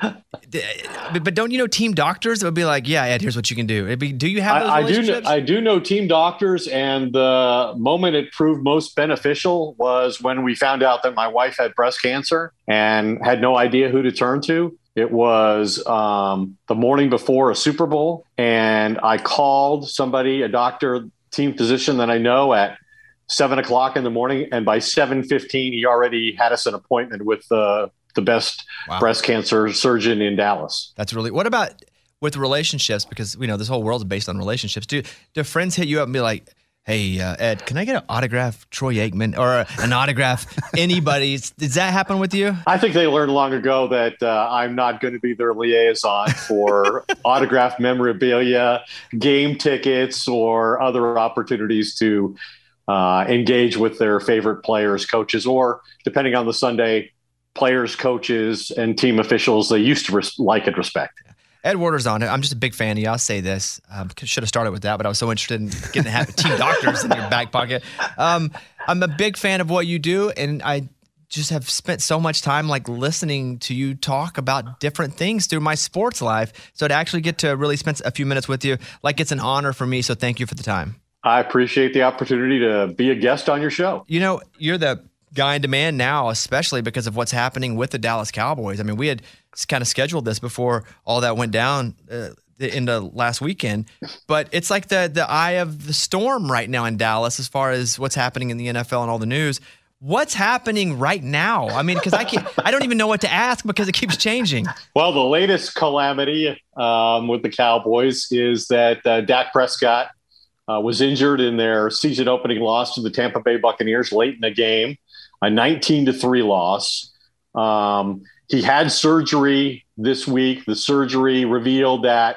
Speaker 2: But, don't you know team doctors It would be like, "Yeah, Ed, here's what you can do." It'd be, do you have those
Speaker 7: I, I do. Know. I do know team doctors, and the moment it proved most beneficial was when we found out that my wife had breast cancer and had no idea who to turn to. It was um, the morning before a Super Bowl, and I called somebody, a doctor, team physician that I know at seven o'clock in the morning, and by seven fifteen, he already had us an appointment with the the best
Speaker 2: Wow.
Speaker 7: breast cancer surgeon in Dallas.
Speaker 2: That's really. What about with relationships? Because we know this whole world is based on relationships. Do do friends hit you up and be like, "Hey, uh, Ed, can I get an autograph Troy Aikman or an autograph anybody?" Does that happen with you?
Speaker 7: I think they learned long ago that uh, I'm not going to be their liaison for autographed memorabilia, game tickets, or other opportunities to uh, engage with their favorite players, coaches, or depending on the Sunday, players, coaches, and team officials they used to res- like and respect.
Speaker 2: Ed Werder's on it. I'm just a big fan of you. I'll say this. Um, should have started with that, but I was so interested in getting to have team doctors in your back pocket. Um, I'm a big fan of what you do, and I just have spent so much time like listening to you talk about different things through my sports life. So to actually get to really spend a few minutes with you, like it's an honor for me. So thank you for the time.
Speaker 7: I appreciate the opportunity to be a guest on your show.
Speaker 2: You know, you're the guy in demand now, especially because of what's happening with the Dallas Cowboys. I mean, we had kind of scheduled this before all that went down uh, the last weekend, but it's like the the eye of the storm right now in Dallas as far as what's happening in the NFL and all the news. What's happening right now? I mean, because I can't, I don't even know what to ask because it keeps changing.
Speaker 7: Well, the latest calamity um, with the Cowboys is that uh, Dak Prescott uh, was injured in their season opening loss to the Tampa Bay Buccaneers late in the game, a 19 to 3 loss. Um, he had surgery this week. The surgery revealed that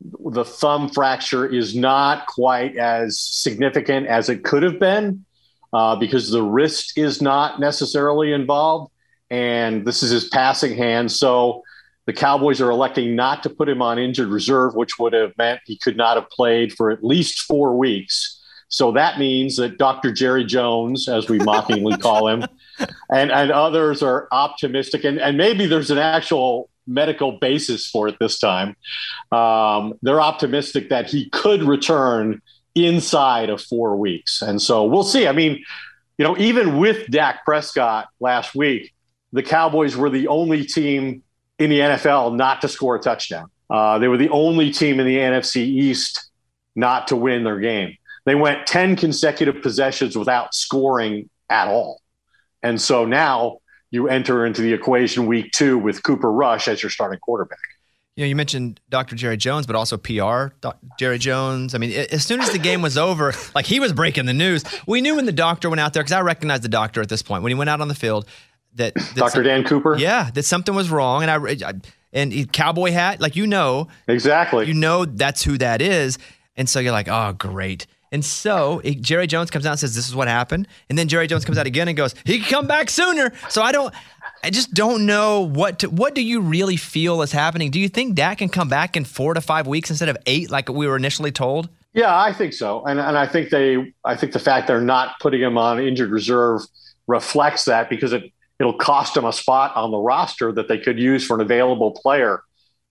Speaker 7: the thumb fracture is not quite as significant as it could have been uh, because the wrist is not necessarily involved. And this is his passing hand. So the Cowboys are electing not to put him on injured reserve, which would have meant he could not have played for at least four weeks. So that means that Dr. Jerry Jones, as we mockingly call him, and, and others are optimistic, and, and maybe there's an actual medical basis for it this time. Um, they're optimistic that he could return inside of four weeks. And so we'll see. I mean, you know, even with Dak Prescott last week, the Cowboys were the only team in the NFL not to score a touchdown. Uh, they were the only team in the NFC East not to win their game. They went 10 consecutive possessions without scoring at all. And so now you enter into the equation week two with Cooper Rush as your starting quarterback.
Speaker 2: You know, you mentioned Dr. Jerry Jones, but also PR, Doc, Jerry Jones. I mean, as soon as the game was over, like he was breaking the news. We knew when the doctor went out there because I recognized the doctor at this point when he went out on the field that, that
Speaker 7: Dr. Dan Cooper?
Speaker 2: yeah, that something was wrong, and I, I and he, cowboy hat, like you know,
Speaker 7: Exactly.
Speaker 2: you know that's who that is, and so you're like, oh, great. And so it- Jerry Jones comes out and says, This is what happened. And then Jerry Jones comes out again and goes, He can come back sooner. So I don't, I just don't know what to, what do you really feel is happening? Do you think Dak can come back in four to five weeks instead of eight, like we were initially told?
Speaker 7: Yeah, I think so, and and I think they, I think the fact they're not putting him on injured reserve reflects that because it it'll cost them a spot on the roster that they could use for an available player,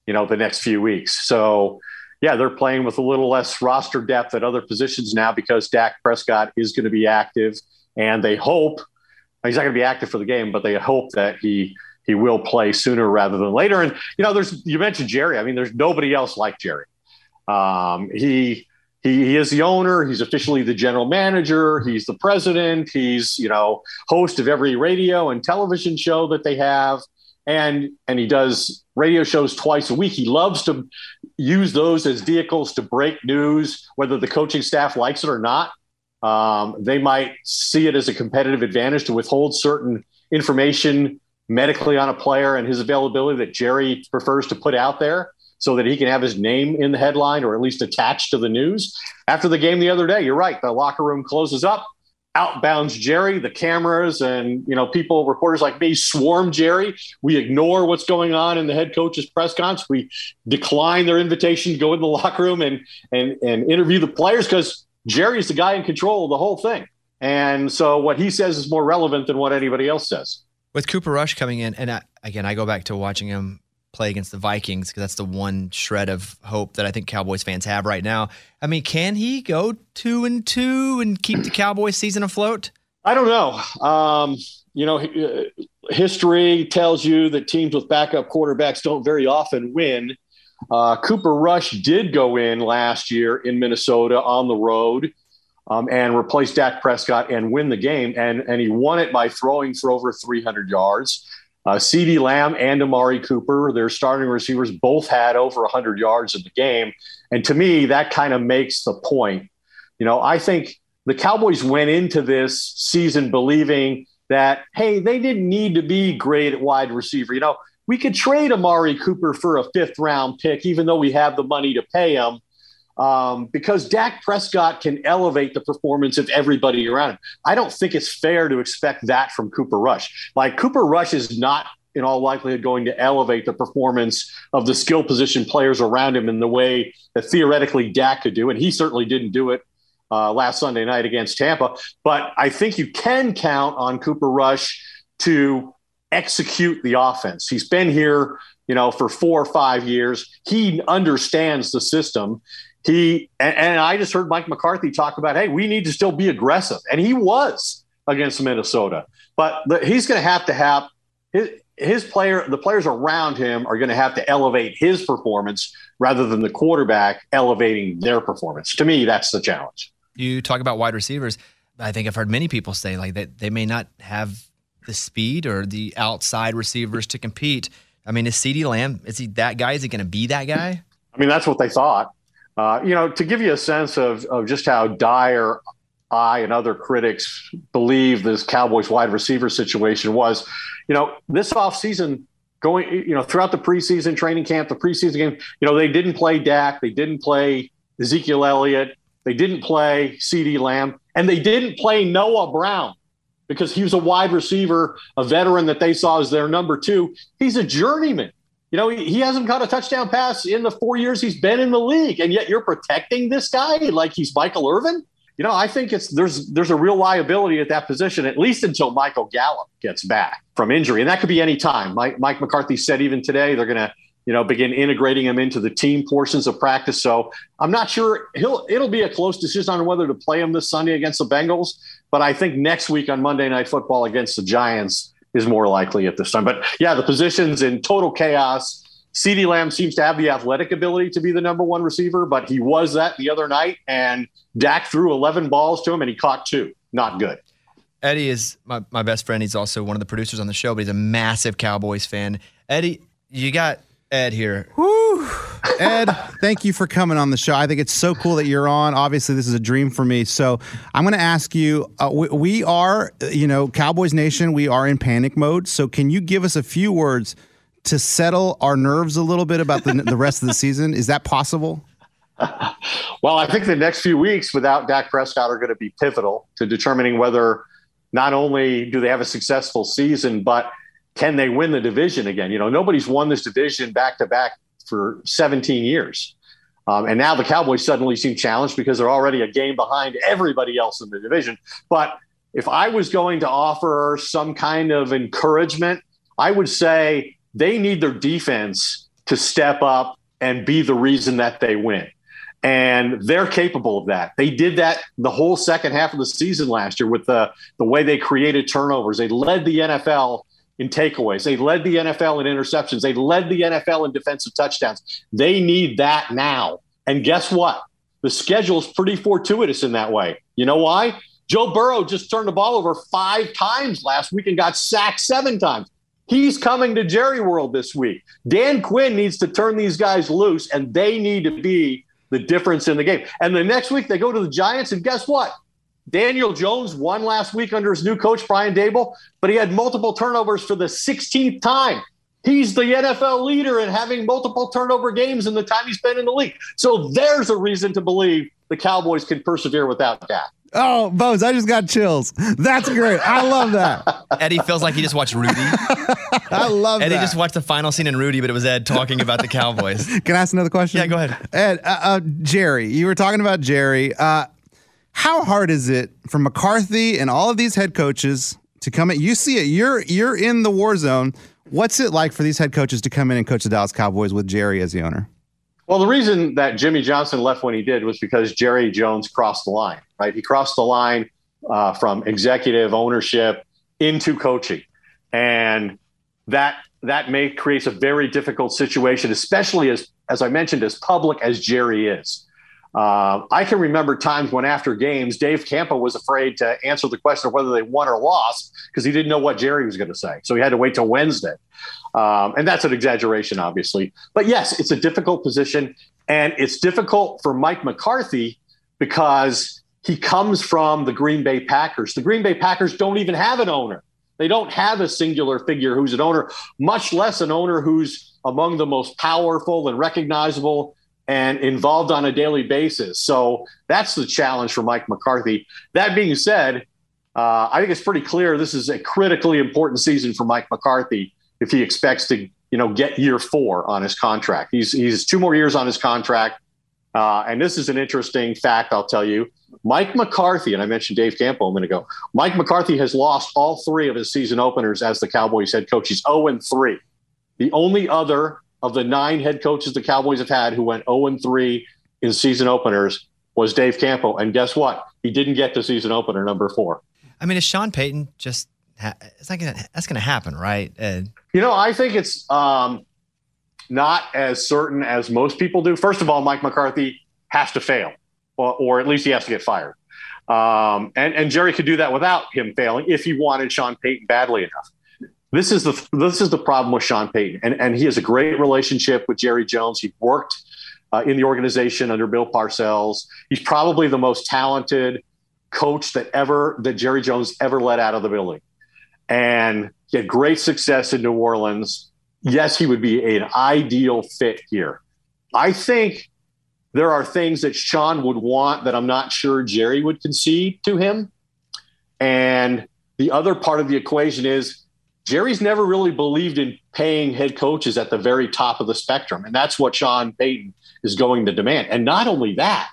Speaker 7: you know, the next few weeks. So, yeah, they're playing with a little less roster depth at other positions now because Dak Prescott is going to be active, and they hope he's not going to be active for the game, but they hope that he he will play sooner rather than later. And you know, there's you mentioned Jerry. I mean, there's nobody else like Jerry. Um, he he he is the owner. He's officially the general manager. He's the president. He's you know host of every radio and television show that they have, and and he does radio shows twice a week. He loves to use those as vehicles to break news, whether the coaching staff likes it or not. Um, they might see it as a competitive advantage to withhold certain information medically on a player and his availability that Jerry prefers to put out there so that he can have his name in the headline or at least attached to the news. After the game the other day, you're right, the locker room closes up. Outbounds Jerry, the cameras and you know people, reporters like me, swarm Jerry. We ignore what's going on in the head coach's press conference. We decline their invitation to go in the locker room and and and interview the players because Jerry's the guy in control of the whole thing. And so what he says is more relevant than what anybody else says.
Speaker 2: With Cooper Rush coming in, and I, again, I go back to watching him play against the Vikings because that's the one shred of hope that I think Cowboys fans have right now. I mean, can he go two and two and keep the Cowboys season afloat?
Speaker 7: I don't know. Um, you know, uh, history tells you that teams with backup quarterbacks don't very often win. Uh, Cooper Rush did go in last year in Minnesota on the road um, and replace Dak Prescott and win the game, and and he won it by throwing for over 300 yards. Uh, CeeDee Lamb and Amari Cooper, their starting receivers, both had over 100 yards in the game, and to me, that kind of makes the point. You know, I think the Cowboys went into this season believing that hey, they didn't need to be great at wide receiver. You know, we could trade Amari Cooper for a fifth round pick, even though we have the money to pay him um, because Dak Prescott can elevate the performance of everybody around him. I don't think it's fair to expect that from Cooper Rush. Like Cooper Rush is not in all likelihood going to elevate the performance of the skill position players around him in the way that theoretically Dak could do, and he certainly didn't do it uh, last Sunday night against Tampa. But I think you can count on Cooper Rush to execute the offense. He's been here, you know, for four or five years. He understands the system he and, and, I just heard Mike McCarthy talk about, hey, we need to still be aggressive, and he was against Minnesota. But the, he's going to have to have his, his player, the players around him are going to have to elevate his performance rather than the quarterback elevating their performance. To me, that's the challenge.
Speaker 2: You talk about wide receivers. I think I've heard many people say like that they may not have the speed or the outside receivers to compete. I mean, is CeeDee Lamb, is he that guy? Is he going to be that guy?
Speaker 7: I mean, that's what they thought. Uh, you know, to give you a sense of, of just how dire I and other critics believe this Cowboys wide receiver situation was, you know, this offseason going, you know, throughout the preseason training camp, the preseason game, you know, they didn't play Dak, they didn't play Ezekiel Elliott, they didn't play CeeDee Lamb, and they didn't play Noah Brown because he was a wide receiver, a veteran that they saw as their number two. He's a journeyman. You know, he, hasn't caught a touchdown pass in the four years he's been in the league, and yet you're protecting this guy like he's Michael Irvin. You know, I think it's there's there's a real liability at that position, at least until Michael Gallup gets back from injury, and that could be any time. Mike, Mike McCarthy said even today they're going to you know begin integrating him into the team portions of practice. So I'm not sure he'll it'll be a close decision on whether to play him this Sunday against the Bengals, but I think next week on Monday Night Football against the Giants is more likely at this time. But yeah, the positions in total chaos. CeeDee Lamb seems to have the athletic ability to be the number one receiver, but he was that the other night, and Dak threw 11 balls to him and he caught two. Not good.
Speaker 2: Eddie is my, my best friend. He's also one of the producers on the show, but he's a massive Cowboys fan. Eddie, you got Ed here.
Speaker 4: Woo. Ed, thank you for coming on the show. I think it's so cool that you're on. Obviously, this is a dream for me. So I'm going to ask you. Uh, we, we are, you know, Cowboys Nation. We are in panic mode. So can you give us a few words to settle our nerves a little bit about the, the rest of the season? Is that possible?
Speaker 7: Well, I think the next few weeks without Dak Prescott are going to be pivotal to determining whether not only do they have a successful season, but can they win the division again? You know, nobody's won this division back to back for 17 years. Um, and now the Cowboys suddenly seem challenged because they're already a game behind everybody else in the division. But if I was going to offer some kind of encouragement, I would say they need their defense to step up and be the reason that they win. And they're capable of that. They did that the whole second half of the season last year with the, the way they created turnovers. They led the NFL in takeaways. They led the NFL in interceptions. They led the NFL in defensive touchdowns. They need that now. And guess what? The schedule is pretty fortuitous in that way. You know why? Joe Burrow just turned the ball over five times last week and got sacked seven times. He's coming to Jerry World this week. Dan Quinn needs to turn these guys loose, and they need to be the difference in the game. And the next week they go to the Giants, and guess what? Daniel Jones won last week under his new coach, Brian Daboll, but he had multiple turnovers for the 16th time. He's the NFL leader in having multiple turnover games in the time he's been in the league. So there's a reason to believe the Cowboys can persevere without Dak.
Speaker 4: Oh, Bose, I just got chills. That's great. I love that.
Speaker 2: Eddie feels like he just watched Rudy.
Speaker 4: I love
Speaker 2: Eddie
Speaker 4: that.
Speaker 2: just watched the final scene in Rudy, but it was Ed talking about the Cowboys.
Speaker 4: Can I ask another question?
Speaker 2: Yeah, go ahead.
Speaker 4: Ed, uh, uh, Jerry, you were talking about Jerry. Uh, how hard is it for McCarthy and all of these head coaches to come in? You see it. You're you're in the war zone. What's it like for these head coaches to come in and coach the Dallas Cowboys with Jerry as the owner?
Speaker 7: Well, the reason that Jimmy Johnson left when he did was because Jerry Jones crossed the line, right? He crossed the line uh, from executive ownership into coaching. And that that may creates a very difficult situation, especially as as I mentioned, as public as Jerry is. Uh, I can remember times when after games, Dave Campo was afraid to answer the question of whether they won or lost because he didn't know what Jerry was going to say. So he had to wait till Wednesday. Um, and that's an exaggeration, obviously. But yes, it's a difficult position. And it's difficult for Mike McCarthy because he comes from the Green Bay Packers. The Green Bay Packers don't even have an owner. They don't have a singular figure who's an owner, much less an owner who's among the most powerful and recognizable and involved on a daily basis. So that's the challenge for Mike McCarthy. That being said, uh, I think it's pretty clear this is a critically important season for Mike McCarthy if he expects to, you know, get year four on his contract. He's he's two more years on his contract, uh, and this is an interesting fact. I'll tell you, Mike McCarthy, and I mentioned Dave Campo a minute ago. Mike McCarthy has lost all three of his season openers as the Cowboys head coach. He's zero and three. The only other of the nine head coaches the Cowboys have had who went 0 and 3 in season openers was Dave Campo. And guess what? He didn't get to season opener number four.
Speaker 2: I mean, is Sean Payton just? Ha- it's not gonna. That's gonna happen, right? Ed?
Speaker 7: You know, I think it's um, not as certain as most people do. First of all, Mike McCarthy has to fail, or, or at least he has to get fired. Um, and, and Jerry could do that without him failing if he wanted Sean Payton badly enough. This is the this is the problem with Sean Payton, and and he has a great relationship with Jerry Jones. He worked uh, in the organization under Bill Parcells. He's probably the most talented coach that ever that Jerry Jones ever let out of the building, and he had great success in New Orleans. Yes, he would be an ideal fit here. I think there are things that Sean would want that I'm not sure Jerry would concede to him, and the other part of the equation is Jerry's never really believed in paying head coaches at the very top of the spectrum. And that's what Sean Payton is going to demand. And not only that,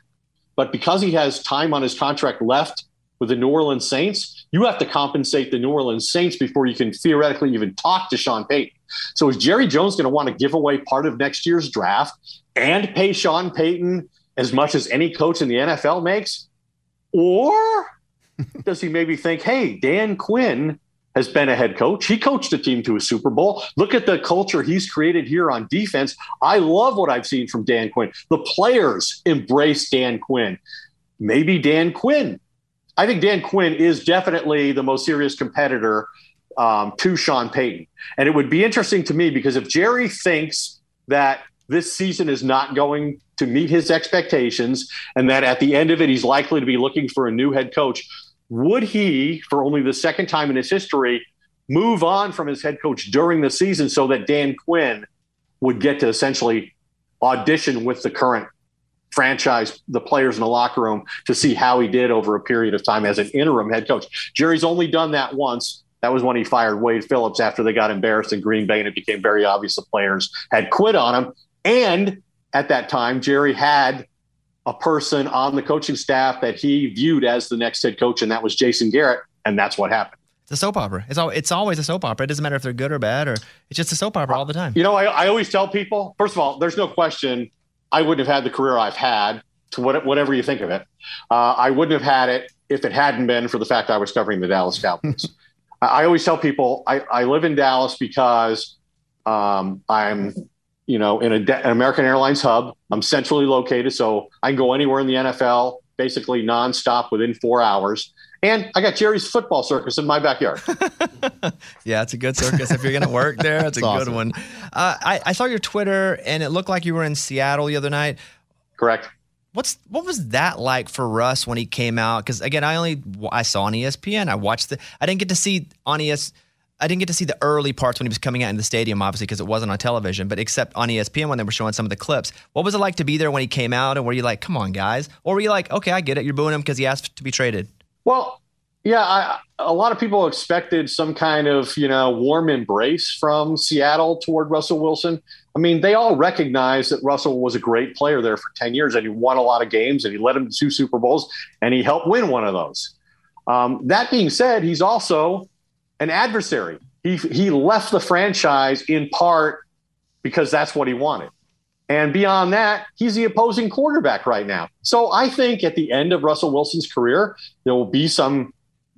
Speaker 7: but because he has time on his contract left with the New Orleans Saints, you have to compensate the New Orleans Saints before you can theoretically even talk to Sean Payton. So is Jerry Jones going to want to give away part of next year's draft and pay Sean Payton as much as any coach in the NFL makes? Or does he maybe think, hey, Dan Quinn has been a head coach. He coached a team to a Super Bowl. Look at the culture he's created here on defense. I love what I've seen from Dan Quinn. The players embrace Dan Quinn. Maybe Dan Quinn. I think Dan Quinn is definitely the most serious competitor um, to Sean Payton. And it would be interesting to me because if Jerry thinks that this season is not going to meet his expectations and that at the end of it, he's likely to be looking for a new head coach, would he, for only the second time in his history, move on from his head coach during the season so that Dan Quinn would get to essentially audition with the current franchise the players in the locker room to see how he did over a period of time as an interim head coach. Jerry's only done that once. That was when he fired Wade Phillips after they got embarrassed in Green Bay and it became very obvious the players had quit on him. And at that time, Jerry had a person on the coaching staff that he viewed as the next head coach, and that was Jason Garrett. And that's what happened.
Speaker 2: It's a soap opera. It's all, it's always a soap opera. It doesn't matter if they're good or bad, or it's just a soap opera all the time.
Speaker 7: You know, I, I always tell people, first of all, there's no question I wouldn't have had the career I've had to what, whatever you think of it. Uh, I wouldn't have had it if it hadn't been for the fact I was covering the Dallas Cowboys. I, I always tell people I, I live in Dallas because um, I'm, you know, in a, De- an American Airlines hub. I'm centrally located, so I can go anywhere in the NFL basically nonstop within four hours. And I got Jerry's football circus in my backyard.
Speaker 2: Yeah, it's a good circus. if you're going to work there, it's a
Speaker 7: It's
Speaker 2: good one. Uh, I, I saw your Twitter, and it looked like you were in Seattle the other night.
Speaker 7: Correct.
Speaker 2: What's what was that like for Russ when he came out? Because again, I only I saw on ESPN. I watched the. I didn't get to see on ES. I didn't get to see the early parts when he was coming out in the stadium, obviously, because it wasn't on television. But except on ESPN when they were showing some of the clips, what was it like to be there when he came out? And were you like, "Come on, guys," or were you like, "Okay, I get it. You're booing him because he asked to be traded."
Speaker 7: Well, yeah, I, a lot of people expected some kind of you know warm embrace from Seattle toward Russell Wilson. I mean, they all recognize that Russell was a great player there for ten years, and he won a lot of games, and he led them to two Super Bowls, and he helped win one of those. Um, that being said, he's also an adversary. He he left the franchise in part because that's what he wanted. And beyond that, he's the opposing quarterback right now. So I think at the end of Russell Wilson's career, there will be some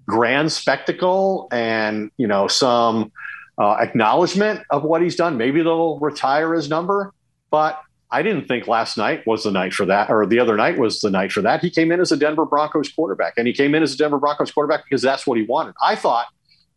Speaker 7: grand spectacle and you know some uh, acknowledgement of what he's done. Maybe they'll retire his number, but I didn't think last night was the night for that, or the other night was the night for that. He came in as a Denver Broncos quarterback, and he came in as a Denver Broncos quarterback because that's what he wanted. I thought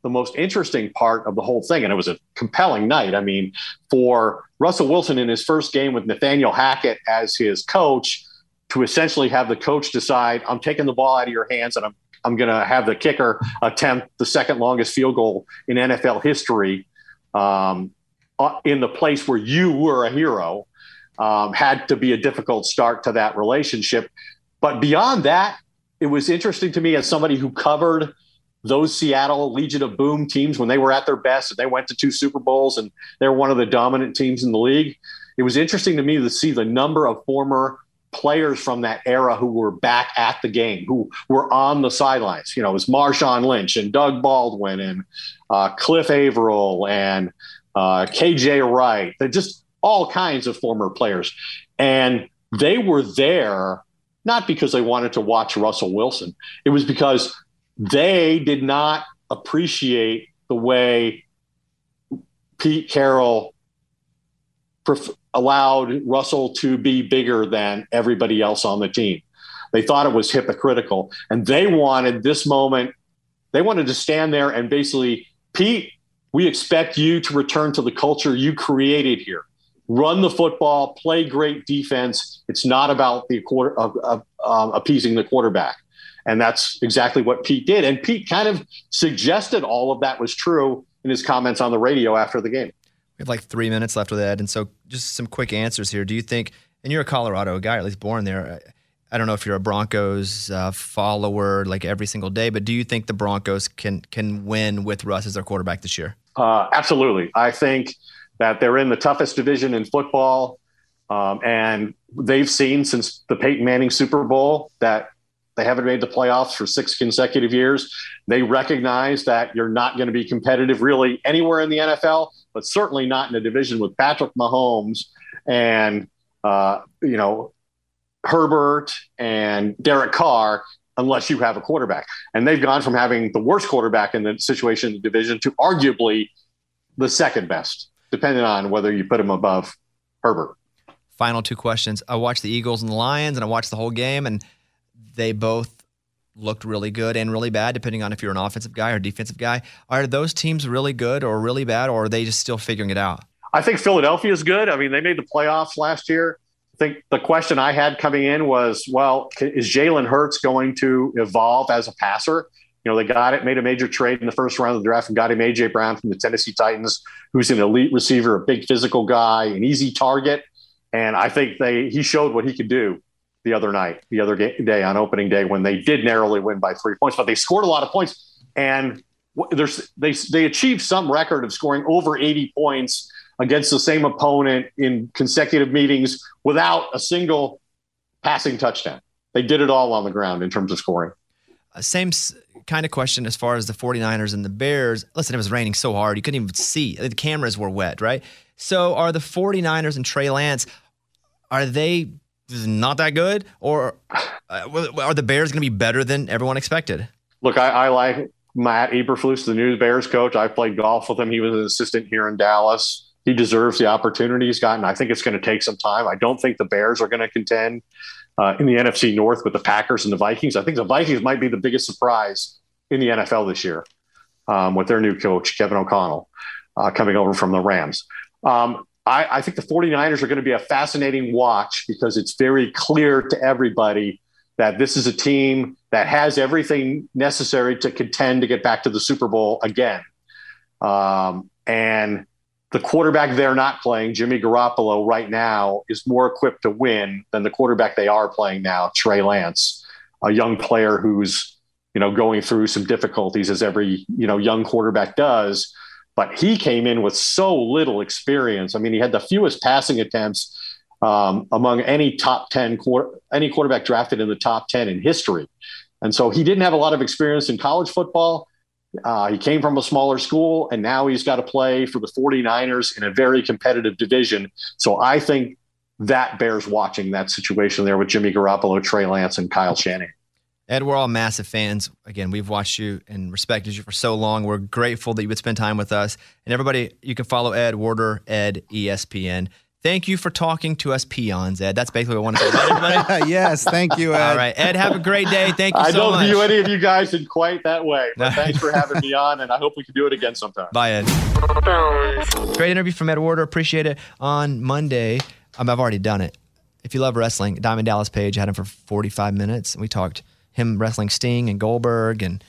Speaker 7: the most interesting part of the whole thing, and it was a compelling night. I mean, for Russell Wilson in his first game with Nathaniel Hackett as his coach, to essentially have the coach decide, I'm taking the ball out of your hands and I'm I'm going to have the kicker attempt the second longest field goal in NFL history um, uh, in the place where you were a hero um, had to be a difficult start to that relationship. But beyond that, it was interesting to me as somebody who covered those Seattle Legion of Boom teams when they were at their best and they went to two Super Bowls and they're one of the dominant teams in the league. It was interesting to me to see the number of former players from that era who were back at the game, who were on the sidelines. You know, it was Marshawn Lynch and Doug Baldwin and uh, Cliff Avril and uh, KJ Wright. They're just all kinds of former players. And they were there not because they wanted to watch Russell Wilson, it was because they did not appreciate the way Pete Carroll pref- allowed Russell to be bigger than everybody else on the team. They thought it was hypocritical, and they wanted this moment. They wanted to stand there and basically, Pete, we expect you to return to the culture you created here. Run the football, play great defense. It's not about the quarter um, appeasing the quarterback. And that's exactly what Pete did. And Pete kind of suggested all of that was true in his comments on the radio after the game.
Speaker 2: We have like three minutes left with Ed, and so just some quick answers here. Do you think? And you're a Colorado guy, at least born there. I don't know if you're a Broncos uh, follower like every single day, but do you think the Broncos can can win with Russ as their quarterback this year?
Speaker 7: Uh, absolutely. I think that they're in the toughest division in football. Um, and they've seen since the Peyton Manning Super Bowl that they haven't made the playoffs for six consecutive years. They recognize that you're not going to be competitive really anywhere in the NFL, but certainly not in a division with Patrick Mahomes and, uh, you know, Herbert and Derek Carr unless you have a quarterback. And they've gone from having the worst quarterback in the situation in the division to arguably the second best, depending on whether you put him above Herbert.
Speaker 2: Final two questions. I watched the Eagles and the Lions, and I watched the whole game, and they both looked really good and really bad, depending on if you're an offensive guy or defensive guy. Are those teams really good or really bad, or are they just still figuring it out?
Speaker 7: I think Philadelphia is good. I mean, they made the playoffs last year. I think the question I had coming in was, well, is Jalen Hurts going to evolve as a passer? You know, they got it, made a major trade in the first round of the draft and got him AJ Brown from the Tennessee Titans, who's an elite receiver, a big physical guy, an easy target. And I think they he showed what he could do the other night, the other day on opening day when they did narrowly win by three points, but they scored a lot of points and there's they they achieved some record of scoring over 80 points against the same opponent in consecutive meetings without a single passing touchdown. They did it all on the ground in terms of scoring.
Speaker 2: Uh, same s- kind of question as far as the 49ers and the Bears. Listen, it was raining so hard, you couldn't even see. The cameras were wet, right? So are the 49ers and Trey Lance, are they not that good? Or uh, are the Bears going to be better than everyone expected?
Speaker 7: Look, I, I like Matt Eberflus, the new Bears coach. I played golf with him. He was an assistant here in Dallas. He deserves the opportunity he's gotten. I think it's going to take some time. I don't think the Bears are going to contend uh, in the NFC North with the Packers and the Vikings. I think the Vikings might be the biggest surprise in the NFL this year um, with their new coach, Kevin O'Connell, uh, coming over from the Rams. Um, I, I think the 49ers are going to be a fascinating watch because it's very clear to everybody that this is a team that has everything necessary to contend to get back to the Super Bowl again. Um, and the quarterback they're not playing, Jimmy Garoppolo, right now is more equipped to win than the quarterback they are playing now, Trey Lance, a young player who's you know going through some difficulties as every you know young quarterback does. But he came in with so little experience. I mean, he had the fewest passing attempts um, among any top 10 quar- any quarterback drafted in the top 10 in history. And so he didn't have a lot of experience in college football. Uh, he came from a smaller school and now he's got to play for the 49ers in a very competitive division. So I think that bears watching that situation there with Jimmy Garoppolo, Trey Lance, and Kyle Shanahan.
Speaker 2: Ed, we're all massive fans. Again, we've watched you and respected you for so long. We're grateful that you would spend time with us. And everybody, you can follow Ed Werder, Ed E ESPN. Thank you for talking to us peons, Ed. That's basically what I want to say. Right, everybody?
Speaker 4: yes, thank you, Ed.
Speaker 2: All right, Ed, have a great day. Thank you
Speaker 7: I
Speaker 2: so
Speaker 7: don't
Speaker 2: much.
Speaker 7: view any of you guys in quite that way, but thanks for having me on, and I hope we can do it again sometime.
Speaker 2: Bye, Ed. Great interview from Ed Werder. Appreciate it. On Monday, um, I've already done it. If you love wrestling, Diamond Dallas Page had him for 45 minutes, and we talked him wrestling Sting and Goldberg, and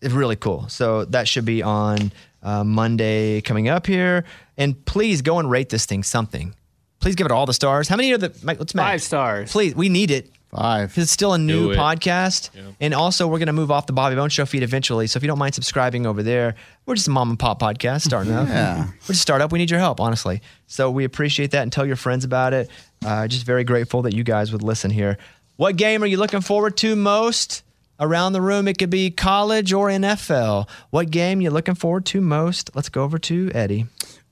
Speaker 2: it's really cool. So that should be on uh, Monday coming up here. And please go and rate this thing something. Please give it all the stars. How many are the? Mike, Let's
Speaker 3: Five stars.
Speaker 2: Please, we need it.
Speaker 4: Five.
Speaker 2: It's still a new
Speaker 6: Do it.
Speaker 2: podcast. And also, we're going to move off the Bobby Bones Show feed eventually. So if you don't mind subscribing over there, we're just a mom and pop podcast starting up.
Speaker 4: Yeah.
Speaker 2: We're just a startup. We need your help, honestly. So we appreciate that and tell your friends about it. Uh, just very grateful that you guys would listen here. What game are you looking forward to most? Around the room, it could be college or NFL. What game you looking forward to most? Let's go over to Eddie.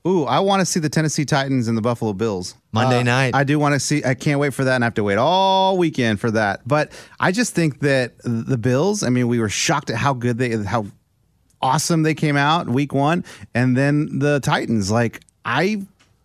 Speaker 4: Ooh, I want to see the Tennessee Titans and the Buffalo Bills.
Speaker 2: Monday
Speaker 4: Uh,
Speaker 2: night.
Speaker 4: I do want to see. I can't wait for that, and I have to wait all weekend for that. But I just think that the Bills. I mean, we were shocked at how good they, how awesome they came out week one, and then the Titans. Like, I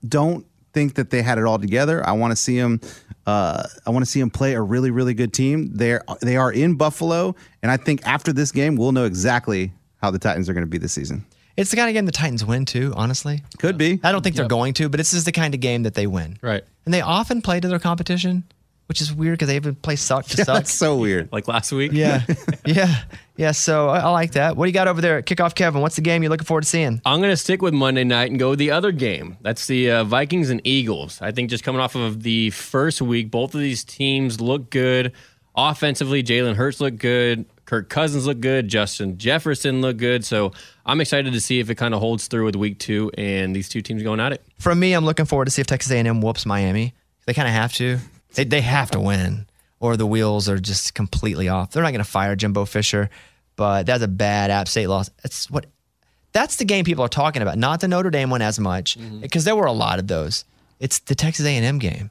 Speaker 4: don't think that they had it all together. I want to see them. Uh, I want to see them play a really, really good team. They're they are in Buffalo, and I think after this game, we'll know exactly how the Titans are going to be this season.
Speaker 2: It's the kind of game the Titans win too, honestly.
Speaker 4: Could be.
Speaker 2: I don't think they're going to, but this is the kind of game that they win.
Speaker 6: Right.
Speaker 2: And they often play to their competition, which is weird because they even play suck to
Speaker 4: Yeah,
Speaker 2: suck.
Speaker 4: that's so weird.
Speaker 6: Like last week.
Speaker 2: Yeah. yeah. Yeah. So I, I like that. What do you got over there at Kickoff Kevin? What's the game you're looking forward to seeing?
Speaker 6: I'm going to stick with Monday night and go with the other game. That's the uh, Vikings and Eagles. I think just coming off of the first week, both of these teams look good. Offensively, Jalen Hurts looked good. Kirk Cousins looked good. Justin Jefferson looked good. So I'm excited to see if it kind of holds through with week two and these two teams going at it.
Speaker 2: From me, I'm looking forward to see if Texas A&M whoops Miami. They kind of have to. They, they have to win, or the wheels are just completely off. They're not going to fire Jimbo Fisher, but that's a bad App State loss. That's what. That's the game people are talking about, not the Notre Dame one as much, mm-hmm. because there were a lot of those. It's the Texas A&M game.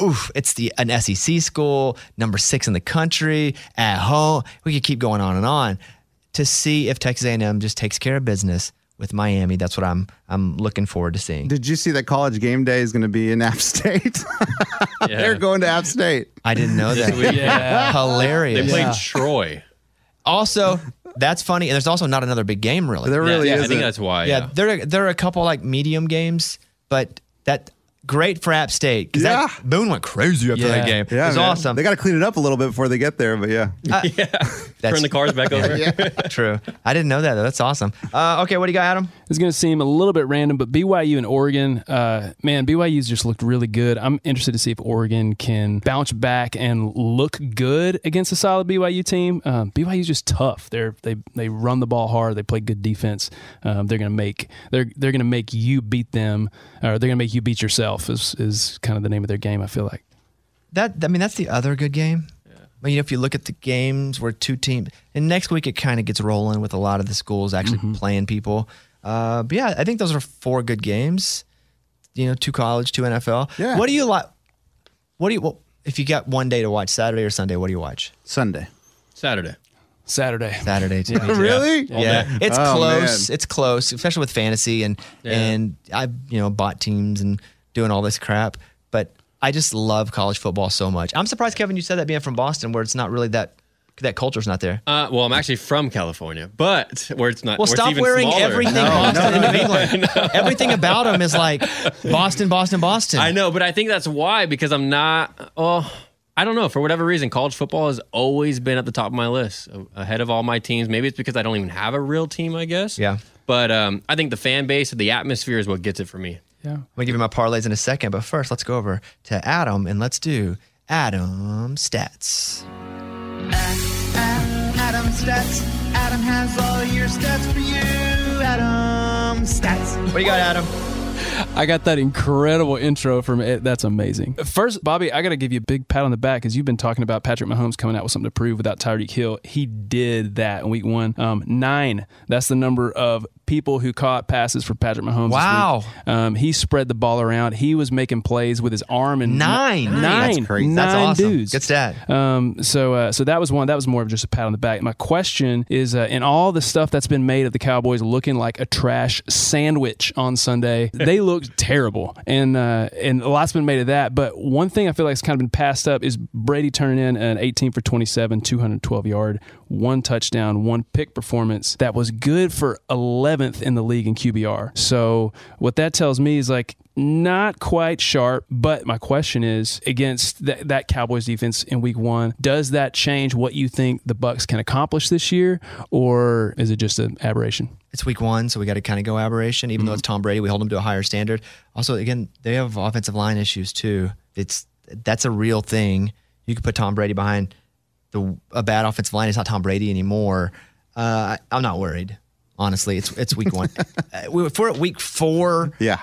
Speaker 2: Oof! It's the an SEC school, number six in the country, at home. We could keep going on and on to see if Texas A&M just takes care of business with Miami. That's what I'm I'm looking forward to seeing.
Speaker 4: Did you see that college game day is going to be in App State? They're going to App State.
Speaker 2: I didn't know that.
Speaker 6: Yeah.
Speaker 2: Hilarious.
Speaker 6: They played
Speaker 5: Yeah.
Speaker 6: Troy.
Speaker 2: Also, that's funny. And there's also not another big game, really.
Speaker 4: There really
Speaker 6: yeah, I
Speaker 4: isn't.
Speaker 6: think that's why.
Speaker 2: yeah,
Speaker 6: Yeah.
Speaker 2: there are, there are a couple like medium games, but that great for App State. 'cause that-
Speaker 4: Yeah.
Speaker 2: Boone went crazy after that game.
Speaker 4: Yeah,
Speaker 2: it was
Speaker 4: man.
Speaker 2: awesome.
Speaker 4: They got to clean it up a little bit before they get there, but yeah. yeah.
Speaker 6: Turn the cars back over. yeah.
Speaker 2: True. I didn't know that. though. That's awesome. Uh, okay, what do you got, Adam?
Speaker 5: It's going to seem a little bit random, but BYU and Oregon, uh, man, BYU's just looked really good. I'm interested to see if Oregon can bounce back and look good against a solid BYU team. Um, BYU's just tough. They're they they run the ball hard. They play good defense. Um, they're going to make they're they're going to make you beat them, or they're going to make you beat yourself. Is is kind of the name of their game. I feel like.
Speaker 2: That I mean, that's the other good game. I mean, you know, if you look at the games where two teams, and next week it kind of gets rolling with a lot of the schools actually
Speaker 4: Mm-hmm.
Speaker 2: playing people. Uh, but yeah, I think those are four good games. You know, two college, two NFL.
Speaker 4: Yeah.
Speaker 2: What do you like? What do you? Well, if you got one day to watch, Saturday or Sunday, what do you watch?
Speaker 4: Sunday.
Speaker 6: Saturday.
Speaker 5: Saturday.
Speaker 2: Saturday. too.
Speaker 4: Really?
Speaker 2: Yeah, it's
Speaker 4: Oh,
Speaker 2: close.
Speaker 4: man.
Speaker 2: It's close, especially with fantasy and and I you know bought teams and doing all this crap. But I just love college football so much. I'm surprised, Kevin, you said that being from Boston, where it's not really that that culture's not there.
Speaker 6: Uh, well, I'm actually from California, but where it's not.
Speaker 2: Well, stop wearing
Speaker 6: smaller.
Speaker 2: everything Boston and New England. Everything about them is like Boston, Boston, Boston.
Speaker 6: I know, but I think that's why because I'm not. Oh, I don't know. For whatever reason, college football has always been at the top of my list, ahead of all my teams. Maybe it's because I don't even have a real team. I guess.
Speaker 2: Yeah.
Speaker 6: But um, I think the fan base, and the atmosphere, is what gets it for me.
Speaker 5: Yeah.
Speaker 2: I'm gonna give you my parlays in a second, but first let's go over to Adam and let's do Adam stats.
Speaker 1: Adam stats. Adam has all your stats for you. Adam stats.
Speaker 2: What do you got, Adam?
Speaker 5: I got that incredible intro from it. That's amazing. First, Bobby, I got to give you a big pat on the back because you've been talking about Patrick Mahomes coming out with something to prove without Tyreek Hill. He did that in week one. Um, nine. That's the number of people who caught passes for Patrick Mahomes.
Speaker 2: Wow.
Speaker 5: Um, he spread the ball around. He was making plays with his arm and
Speaker 2: Nine.
Speaker 5: Nine.
Speaker 2: That's crazy.
Speaker 5: Nine
Speaker 2: That's awesome.
Speaker 5: dudes.
Speaker 2: Good stat.
Speaker 5: Um, so, uh, so that was one. That was more of just a pat on the back. My question is, uh, in all the stuff that's been made of the Cowboys looking like a trash sandwich on Sunday, they looked terrible, and uh, and a lot's been made of that. But one thing I feel like has kind of been passed up is Brady turning in an 18 for 27, 212 yard, one touchdown, one pick performance that was good for 11th in the league in QBR. So what that tells me is like not quite sharp, but my question is against th- that Cowboys defense in week one, does that change what you think the Bucks can accomplish this year, or is it just an aberration?
Speaker 2: It's week one, so we got to kind of go aberration. Even though it's Tom Brady, we hold him to a higher standard. Also, again, they have offensive line issues too. It's that's a real thing. You could put Tom Brady behind the a bad offensive line. It's not Tom Brady anymore. Uh, I'm not worried. Honestly, it's it's week one. Uh, we- if we're at week four,
Speaker 4: Yeah,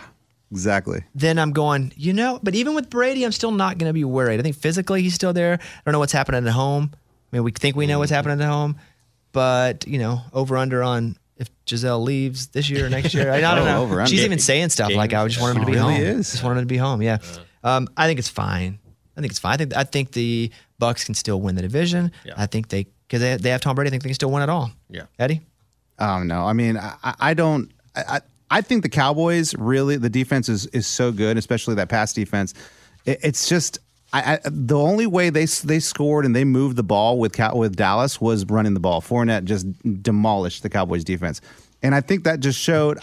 Speaker 4: exactly.
Speaker 2: then I'm going, you know, but even with Brady, I'm still not going to be worried. I think physically he's still there. I don't know what's happening at home. I mean, we think we know what's happening at home, but, you know, over under on if Gisele leaves this year or next year. I, I don't
Speaker 4: Oh,
Speaker 2: know.
Speaker 4: over, under.
Speaker 2: She's even saying stuff like, I just want him to be
Speaker 4: really
Speaker 2: home.
Speaker 4: is.
Speaker 2: Just want him to be home. Yeah. Um, I think it's fine. I think it's fine. I think, I think the Bucks can still win the division.
Speaker 6: Yeah.
Speaker 2: I think they, because they, they have Tom Brady, I think they can still win it all.
Speaker 6: Yeah.
Speaker 2: Eddie?
Speaker 4: Um, no, I mean, I, I- I don't. I, I I think the Cowboys really the defense is is so good, especially that pass defense. It, it's just. I, I, the only way they they scored and they moved the ball with with Dallas was running the ball. Fournette just demolished the Cowboys defense, and I think that just showed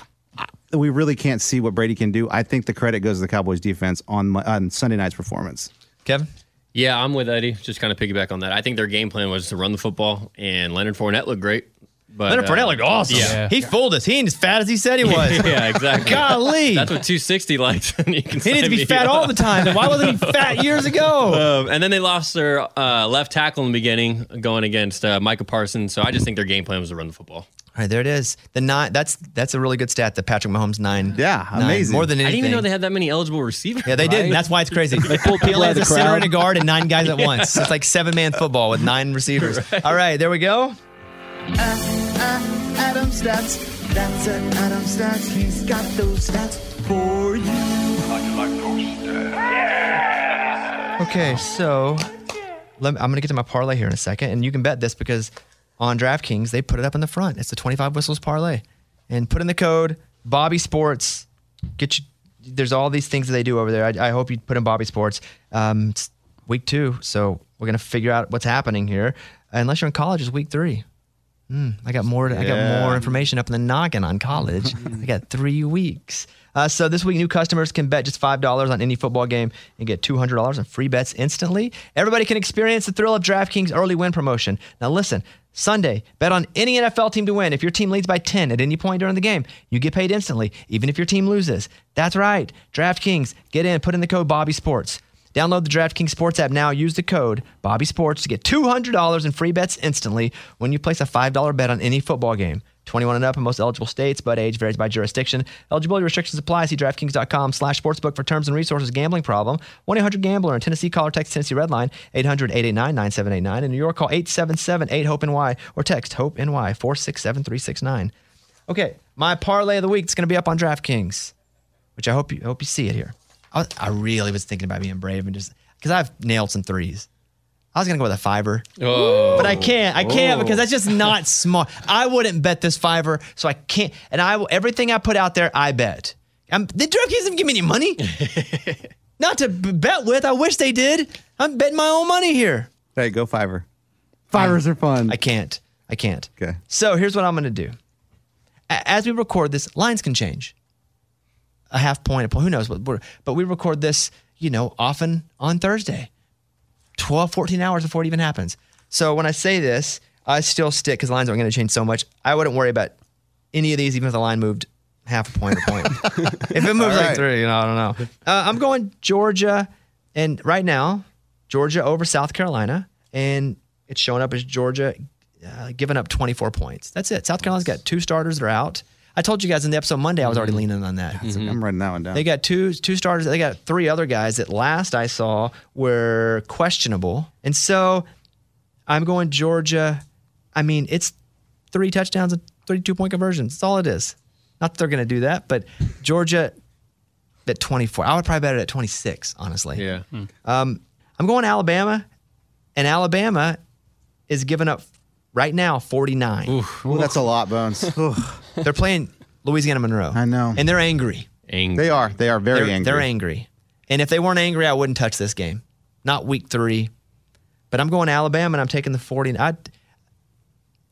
Speaker 4: we really can't see what Brady can do. I think the credit goes to the Cowboys defense on Mo- on Sunday night's performance.
Speaker 2: Kevin?
Speaker 6: Yeah, I'm with Eddie. Just kind of piggyback on that. I think their game plan was to run the football, and Leonard Fournette looked great. But
Speaker 2: Leonard
Speaker 6: uh,
Speaker 2: Fournette looked awesome.
Speaker 6: Yeah.
Speaker 2: He fooled us. He ain't as fat as he said he was.
Speaker 6: yeah, exactly.
Speaker 2: Golly.
Speaker 6: That's what 260 likes.
Speaker 2: He needs to be fat
Speaker 6: up.
Speaker 2: all the time. Then Why wasn't he fat years ago?
Speaker 6: Um, and then they lost their uh, left tackle in the beginning, going against uh, Micah Parsons. So I just think their game plan was to run the football.
Speaker 2: All right, there it is. The nine. That's that's a really good stat. That Patrick Mahomes nine.
Speaker 4: Yeah,
Speaker 2: nine,
Speaker 4: amazing.
Speaker 2: More than anything.
Speaker 6: I didn't even know they had that many eligible receivers.
Speaker 2: Yeah, they did.
Speaker 6: right?
Speaker 2: And that's why it's crazy. They
Speaker 5: pulled people
Speaker 2: only
Speaker 5: out of the
Speaker 2: a center and a guard and nine guys at once. It's like seven man football with nine receivers. All right, there we go.
Speaker 1: Uh, Adam stats. That's it, Adam stats. He's got those stats for you.
Speaker 2: Okay, so me, I'm going to get to my parlay here in a second, and you can bet this because on DraftKings they put it up in the front. It's the 25 whistles parlay, and put in the code Bobby Sports. Get you. There's all these things that they do over there. I, I hope you put in Bobby Sports. Um, week two, so we're gonna figure out what's happening here. Unless you're in college, it's week three. Mm, I got more. I got more information up in the noggin on college. I got three weeks. Uh, so this week, new customers can bet just five dollars on any football game and get two hundred dollars in free bets instantly. Everybody can experience the thrill of DraftKings early win promotion. Now listen. Sunday, bet on any NFL team to win. If your team leads by 10 at any point during the game, you get paid instantly, even if your team loses. That's right. DraftKings, get in, put in the code Bobby Sports. Download the DraftKings Sports app now. Use the code Bobby Sports to get $200 in free bets instantly when you place a $5 bet on any football game. 21 and up in most eligible states, but age varies by jurisdiction. Eligibility restrictions apply. See DraftKings.com slash sportsbook for terms and resources. Gambling problem? 1-800-GAMBLER. In Tennessee, call or text Tennessee Redline 800-889-9789. In New York, call 877-8-HOPE-NY or text HOPE-NY 467-369. Okay, my parlay of the week is going to be up on DraftKings, which I hope you hope you see it here. I, was- I really was thinking about being brave and just because I've nailed some threes. I was gonna go with a fiver,
Speaker 6: Oh.
Speaker 2: but I can't. I can't oh. because that's just not smart. I wouldn't bet this fiver, so I can't. And I everything I put out there, I bet. I'm, the DraftKings doesn't give me any money, not to b- bet with. I wish they did. I'm betting my own money here.
Speaker 4: Hey, go fiver.
Speaker 8: Fivers mm. are fun.
Speaker 2: I can't. I can't.
Speaker 4: Okay.
Speaker 2: So here's what I'm going to do. A- As we record this, lines can change. A half point, a point, who knows? But, but we record this, you know, often on Thursday, 12, 14 hours before it even happens. So when I say this, I still stick because lines aren't going to change so much. I wouldn't worry about any of these, even if the line moved half a point or point. if it moves
Speaker 4: All
Speaker 2: like
Speaker 4: right.
Speaker 2: three, you know, I don't know. Uh, I'm going Georgia, and right now, Georgia over South Carolina, and it's showing up as Georgia uh, giving up 24 points. That's it. South Carolina's got two starters that are out. I told you guys in the episode Monday I was already mm-hmm. leaning on that. Mm-hmm.
Speaker 4: I'm writing that one down.
Speaker 2: They got two two starters. They got three other guys that last I saw were questionable, and so I'm going Georgia. I mean, it's three touchdowns and 32 point conversions. That's all it is. Not that they're going to do that, but Georgia at 24. I would probably bet it at 26, honestly.
Speaker 6: Yeah. Hmm.
Speaker 2: Um, I'm going Alabama, and Alabama is giving up right now 49.
Speaker 4: Ooh, that's a lot, Bones.
Speaker 2: They're playing Louisiana Monroe.
Speaker 4: I know.
Speaker 2: And they're angry.
Speaker 6: Angry.
Speaker 4: They are. They are very
Speaker 2: they're,
Speaker 4: angry.
Speaker 2: They're angry. And if they weren't angry, I wouldn't touch this game. Not week three. But I'm going Alabama and I'm taking the 40. I,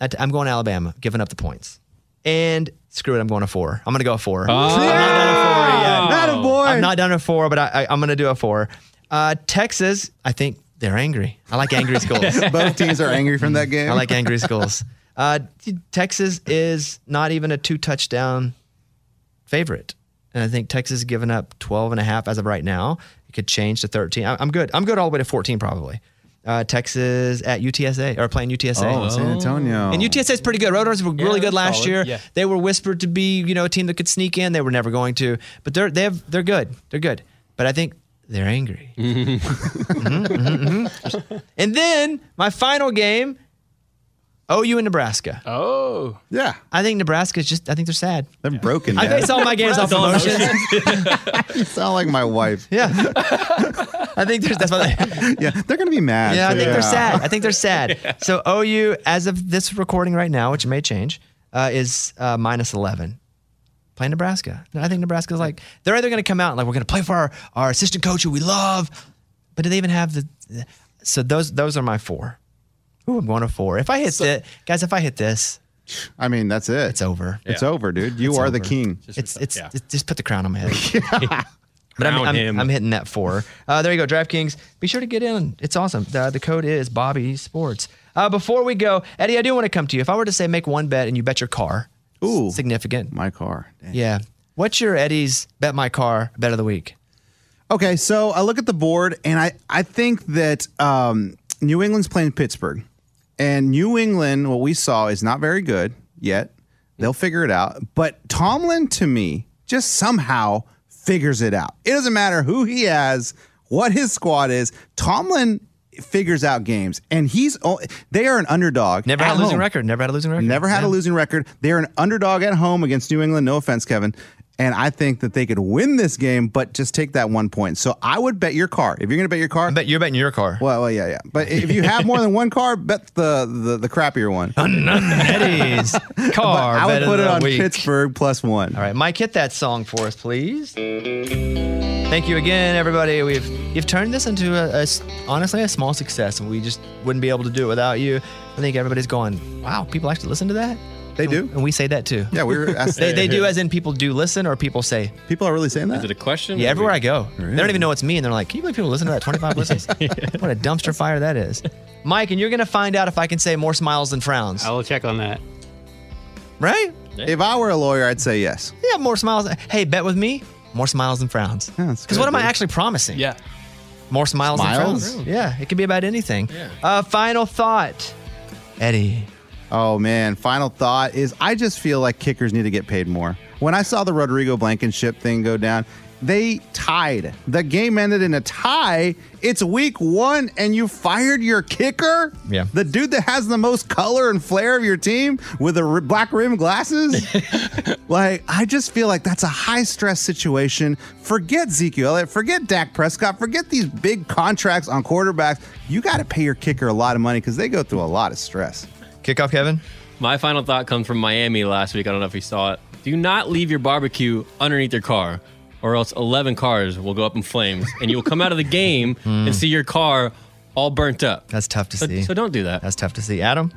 Speaker 2: I, I'm going Alabama, giving up the points. And screw it, I'm going to four. I'm going to go a four. I'm not done a four yet.
Speaker 8: Not a boy.
Speaker 2: I'm not done a four, but I, I, I'm going to do a four. Uh, Texas, I think they're angry. I like angry schools.
Speaker 4: Both teams are angry from that game.
Speaker 2: I like angry schools. Uh, Texas is not even a two touchdown favorite. And I think Texas is giving up 12 and a half as of right now. It could change to 13. I- I'm good. I'm good all the way to 14 probably. Uh, Texas at UTSA or playing UTSA.
Speaker 4: Oh, San Antonio.
Speaker 2: And UTSA is pretty good. Roadrunners were really good last
Speaker 5: solid.
Speaker 2: year.
Speaker 5: Yeah.
Speaker 2: They were whispered to be, you know, a team that could sneak in. They were never going to, but they're they have they're good. They're good. But I think they're angry. Mhm, mhm, mhm. And then my final game, OU and Nebraska.
Speaker 5: Oh,
Speaker 4: yeah,
Speaker 2: I think Nebraska is just. I think they're sad.
Speaker 4: they're broken.
Speaker 2: I
Speaker 4: man.
Speaker 2: base all my games off emotions.
Speaker 4: you sound like my wife.
Speaker 2: Yeah, I think there's that's why. They,
Speaker 4: Yeah, they're gonna be mad.
Speaker 2: yeah, I think they're sad. I think they're sad. So OU, as of this recording right now, which may change, uh, is uh, minus eleven. Playing Nebraska. And I think Nebraska's like they're either going to come out and like we're going to play for our, our assistant coach who we love, but do they even have the? the- so those those are my four. Ooh, I'm going to four. If I hit that, guys, if I hit this,
Speaker 4: I mean, that's it.
Speaker 2: it's over.
Speaker 4: It's over, dude. You
Speaker 2: It's
Speaker 4: are the
Speaker 2: over.
Speaker 4: king.
Speaker 2: It's it's,
Speaker 6: yeah.
Speaker 2: it's just put the crown on my head. But I'm, I'm,
Speaker 6: him.
Speaker 2: I'm hitting that four. Uh, there you go, DraftKings. Be sure to get in. It's awesome. The, the code is Bobby Sports. Uh, before we go, Eddie, I do want to come to you. If I were to say make one bet and you bet your car,
Speaker 4: Ooh.
Speaker 2: significant.
Speaker 4: My car. Dang.
Speaker 2: Yeah. What's your Eddie's bet my car bet of the week?
Speaker 4: Okay, so I look at the board and I, I think that um, New England's playing Pittsburgh. And New England, what we saw, is not very good yet. They'll figure it out. But Tomlin, to me, just somehow figures it out. It doesn't matter who he has, what his squad is. Tomlin figures out games. And he's oh, they are an underdog.
Speaker 2: Never had a losing
Speaker 4: home.
Speaker 2: record. Never had a losing record.
Speaker 4: Never had
Speaker 2: Yeah.
Speaker 4: a losing record. They're an underdog at home against New England. No offense, Kevin. And I think that they could win this game, but just take that one point. So I would bet your car. If you're going to bet your car,
Speaker 2: I bet you're betting your car.
Speaker 4: well, well, yeah, yeah. But if you have more than one car, bet the the, the crappier one.
Speaker 2: Eddie's car
Speaker 4: I would put it on
Speaker 2: week.
Speaker 4: Pittsburgh plus one.
Speaker 2: All right, Mike, hit that song for us, please. Thank you again, everybody. We've you've turned this into a, a s- honestly a small success, and we just wouldn't be able to do it without you. I think everybody's going, "Wow, people actually listen to that."
Speaker 4: They do,
Speaker 2: and we say that too.
Speaker 4: Yeah, we were asked-
Speaker 2: they, they do, as in people do listen, or people say.
Speaker 4: People are really saying that.
Speaker 6: Is it a question?
Speaker 2: Yeah, everywhere
Speaker 6: we-
Speaker 2: I go, they don't even know it's me, and they're like, "Can you believe people listen to that? 25 listens? What a dumpster fire that is." Mike, and you're gonna find out if I can say more smiles than frowns.
Speaker 3: I will check on that.
Speaker 2: Right?
Speaker 4: If I were a lawyer, I'd say yes.
Speaker 2: Yeah, more smiles. Hey, bet with me. More smiles than frowns. Because
Speaker 4: good,
Speaker 2: what am I actually promising?
Speaker 5: Yeah.
Speaker 2: More smiles,
Speaker 4: Smiles?
Speaker 2: than frowns. Yeah, it could be about anything. Uh, final thought, Eddie.
Speaker 4: Oh man, final thought is I just feel like kickers need to get paid more. When I saw the Rodrigo Blankenship thing go down, they tied. The game ended in a tie. It's week one, and you fired your kicker.
Speaker 2: Yeah.
Speaker 4: the dude that has the most color and flair of your team with the r- black rim glasses. like I just feel like that's a high stress situation. Forget Zeke Elliott. Forget Dak Prescott. Forget these big contracts on quarterbacks. You got to pay your kicker a lot of money because they go through a lot of stress.
Speaker 2: Kickoff, Kevin.
Speaker 6: My final thought comes from Miami last week. I don't know if you saw it. Do not leave your barbecue underneath your car, or else 11 cars will go up in flames, and you will come out of the game hmm. and see your car all burnt up.
Speaker 2: That's tough to
Speaker 6: So,
Speaker 2: see.
Speaker 6: so don't do that.
Speaker 2: That's tough to see. Adam.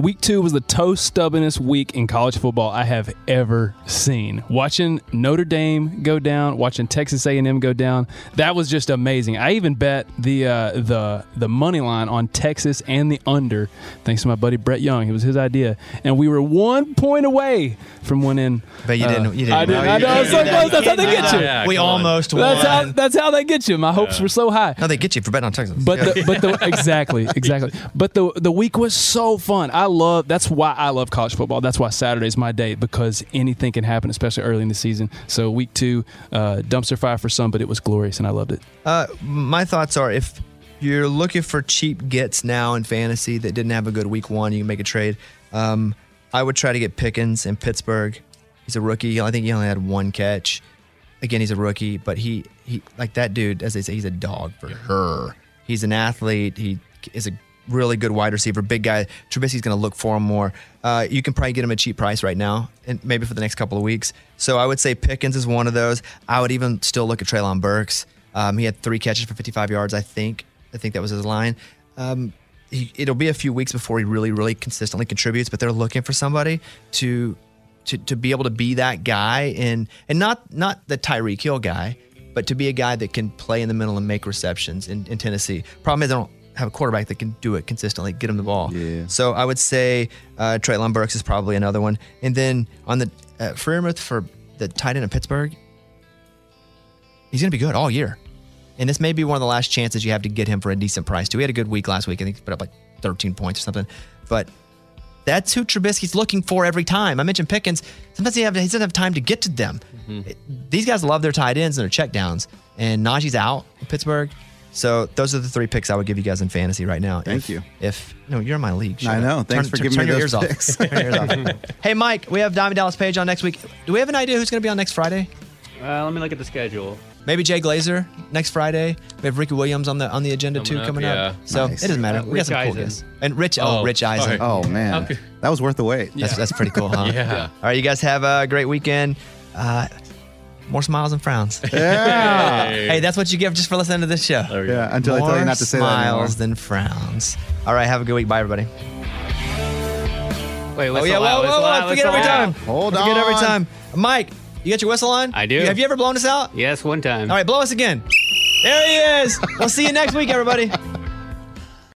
Speaker 5: Week two was the toe stubbornest week in college football I have ever seen. Watching Notre Dame go down, watching Texas A&M go down, that was just amazing. I even bet the uh, the the money line on Texas and the under, thanks to my buddy Brett Young. It was his idea, and we were one point away from winning.
Speaker 2: But you
Speaker 5: uh,
Speaker 2: didn't. You didn't.
Speaker 5: I didn't.
Speaker 2: No,
Speaker 5: I know.
Speaker 2: can't
Speaker 5: so
Speaker 2: do that.
Speaker 5: close. That's how they get you.
Speaker 2: do that. we
Speaker 6: come on.
Speaker 2: almost won.
Speaker 5: That's how. That's how they get you. My hopes were so high.
Speaker 2: no, they get you for betting on Texas.
Speaker 5: But the, but the exactly exactly. But the the week was so fun. I love that's why I love college football. That's why Saturday's my day because anything can happen, especially early in the season. So week two, uh, dumpster fire for some, but it was glorious and I loved it.
Speaker 2: Uh, my thoughts are if you're looking for cheap gets now in fantasy that didn't have a good week one, you can make a trade. Um, I would try to get Pickens in Pittsburgh. He's a rookie. I think he only had one catch. Again, he's a rookie, but he he like that dude. As they say, he's a dog for her. He's an athlete. He is a really good wide receiver, big guy. Trubisky's going to look for him more. Uh, you can probably get him a cheap price right now, and maybe for the next couple of weeks. So I would say Pickens is one of those. I would even still look at Treylon Burks. Um, he had three catches for 55 yards, I think. I think that was his line. Um, he, it'll be a few weeks before he really, really consistently contributes, but they're looking for somebody to to, to be able to be that guy and and not not the Tyreek Hill guy, but to be a guy that can play in the middle and make receptions in, in Tennessee. Problem is they don't have a quarterback that can do it consistently, get him the ball.
Speaker 4: Yeah.
Speaker 2: So I would say uh, Treylon Burks is probably another one. And then on the uh, Freiermuth for the tight end of Pittsburgh, he's going to be good all year. And this may be one of the last chances you have to get him for a decent price too. He had a good week last week. I think he put up like 13 points or something. But that's who Trubisky's looking for every time. I mentioned Pickens. Sometimes he, have, he doesn't have time to get to them. These guys love their tight ends and their checkdowns. And Najee's out in Pittsburgh. So those are the three picks I would give you guys in fantasy right now.
Speaker 4: Thank
Speaker 2: If-
Speaker 4: you.
Speaker 2: If no, you're in my league. Shut
Speaker 4: I
Speaker 2: up.
Speaker 4: know. Thanks
Speaker 2: Turn-
Speaker 4: for
Speaker 2: turn-
Speaker 4: giving
Speaker 2: turn
Speaker 4: me
Speaker 2: your
Speaker 4: those
Speaker 2: ears
Speaker 4: picks.
Speaker 2: off. Turn your ears off. Hey, Mike, we have Diamond Dallas Page on next week. Do we have an idea who's going to be on next Friday?
Speaker 3: Uh, let me look at the schedule.
Speaker 2: Maybe Jay Glazer next Friday. We have Ricky Williams on the on the agenda too
Speaker 6: Coming up,
Speaker 2: coming
Speaker 6: yeah.
Speaker 2: up. So
Speaker 4: Nice.
Speaker 2: it doesn't matter.
Speaker 3: Uh,
Speaker 2: we got
Speaker 3: Rich
Speaker 2: some cool
Speaker 3: Eisen.
Speaker 2: guys. And Rich, oh,
Speaker 6: Oh,
Speaker 2: Rich Eisen.
Speaker 6: sorry.
Speaker 4: Oh man,
Speaker 6: Okay.
Speaker 4: that was worth the wait.
Speaker 2: That's that's pretty cool, huh?
Speaker 6: Yeah.
Speaker 2: All right, you guys have a great weekend. Uh, more smiles and frowns.
Speaker 4: Yeah.
Speaker 2: hey, that's what you get just for listening to this show.
Speaker 6: There we go.
Speaker 4: Yeah, until I tell you not to say that anymore.
Speaker 2: smiles than frowns. All right, have a good week. Bye, everybody.
Speaker 3: Wait,
Speaker 2: Oh yeah,
Speaker 3: out,
Speaker 2: whoa,
Speaker 3: whistle
Speaker 2: whoa,
Speaker 3: out,
Speaker 2: whoa! Forget every
Speaker 3: out.
Speaker 2: time.
Speaker 4: Hold on.
Speaker 2: Forget every time. Mike, you got your whistle on?
Speaker 3: I do.
Speaker 2: Have you ever blown us out?
Speaker 3: Yes, one time.
Speaker 2: All right, blow us again. There he is. We'll see you next week, everybody.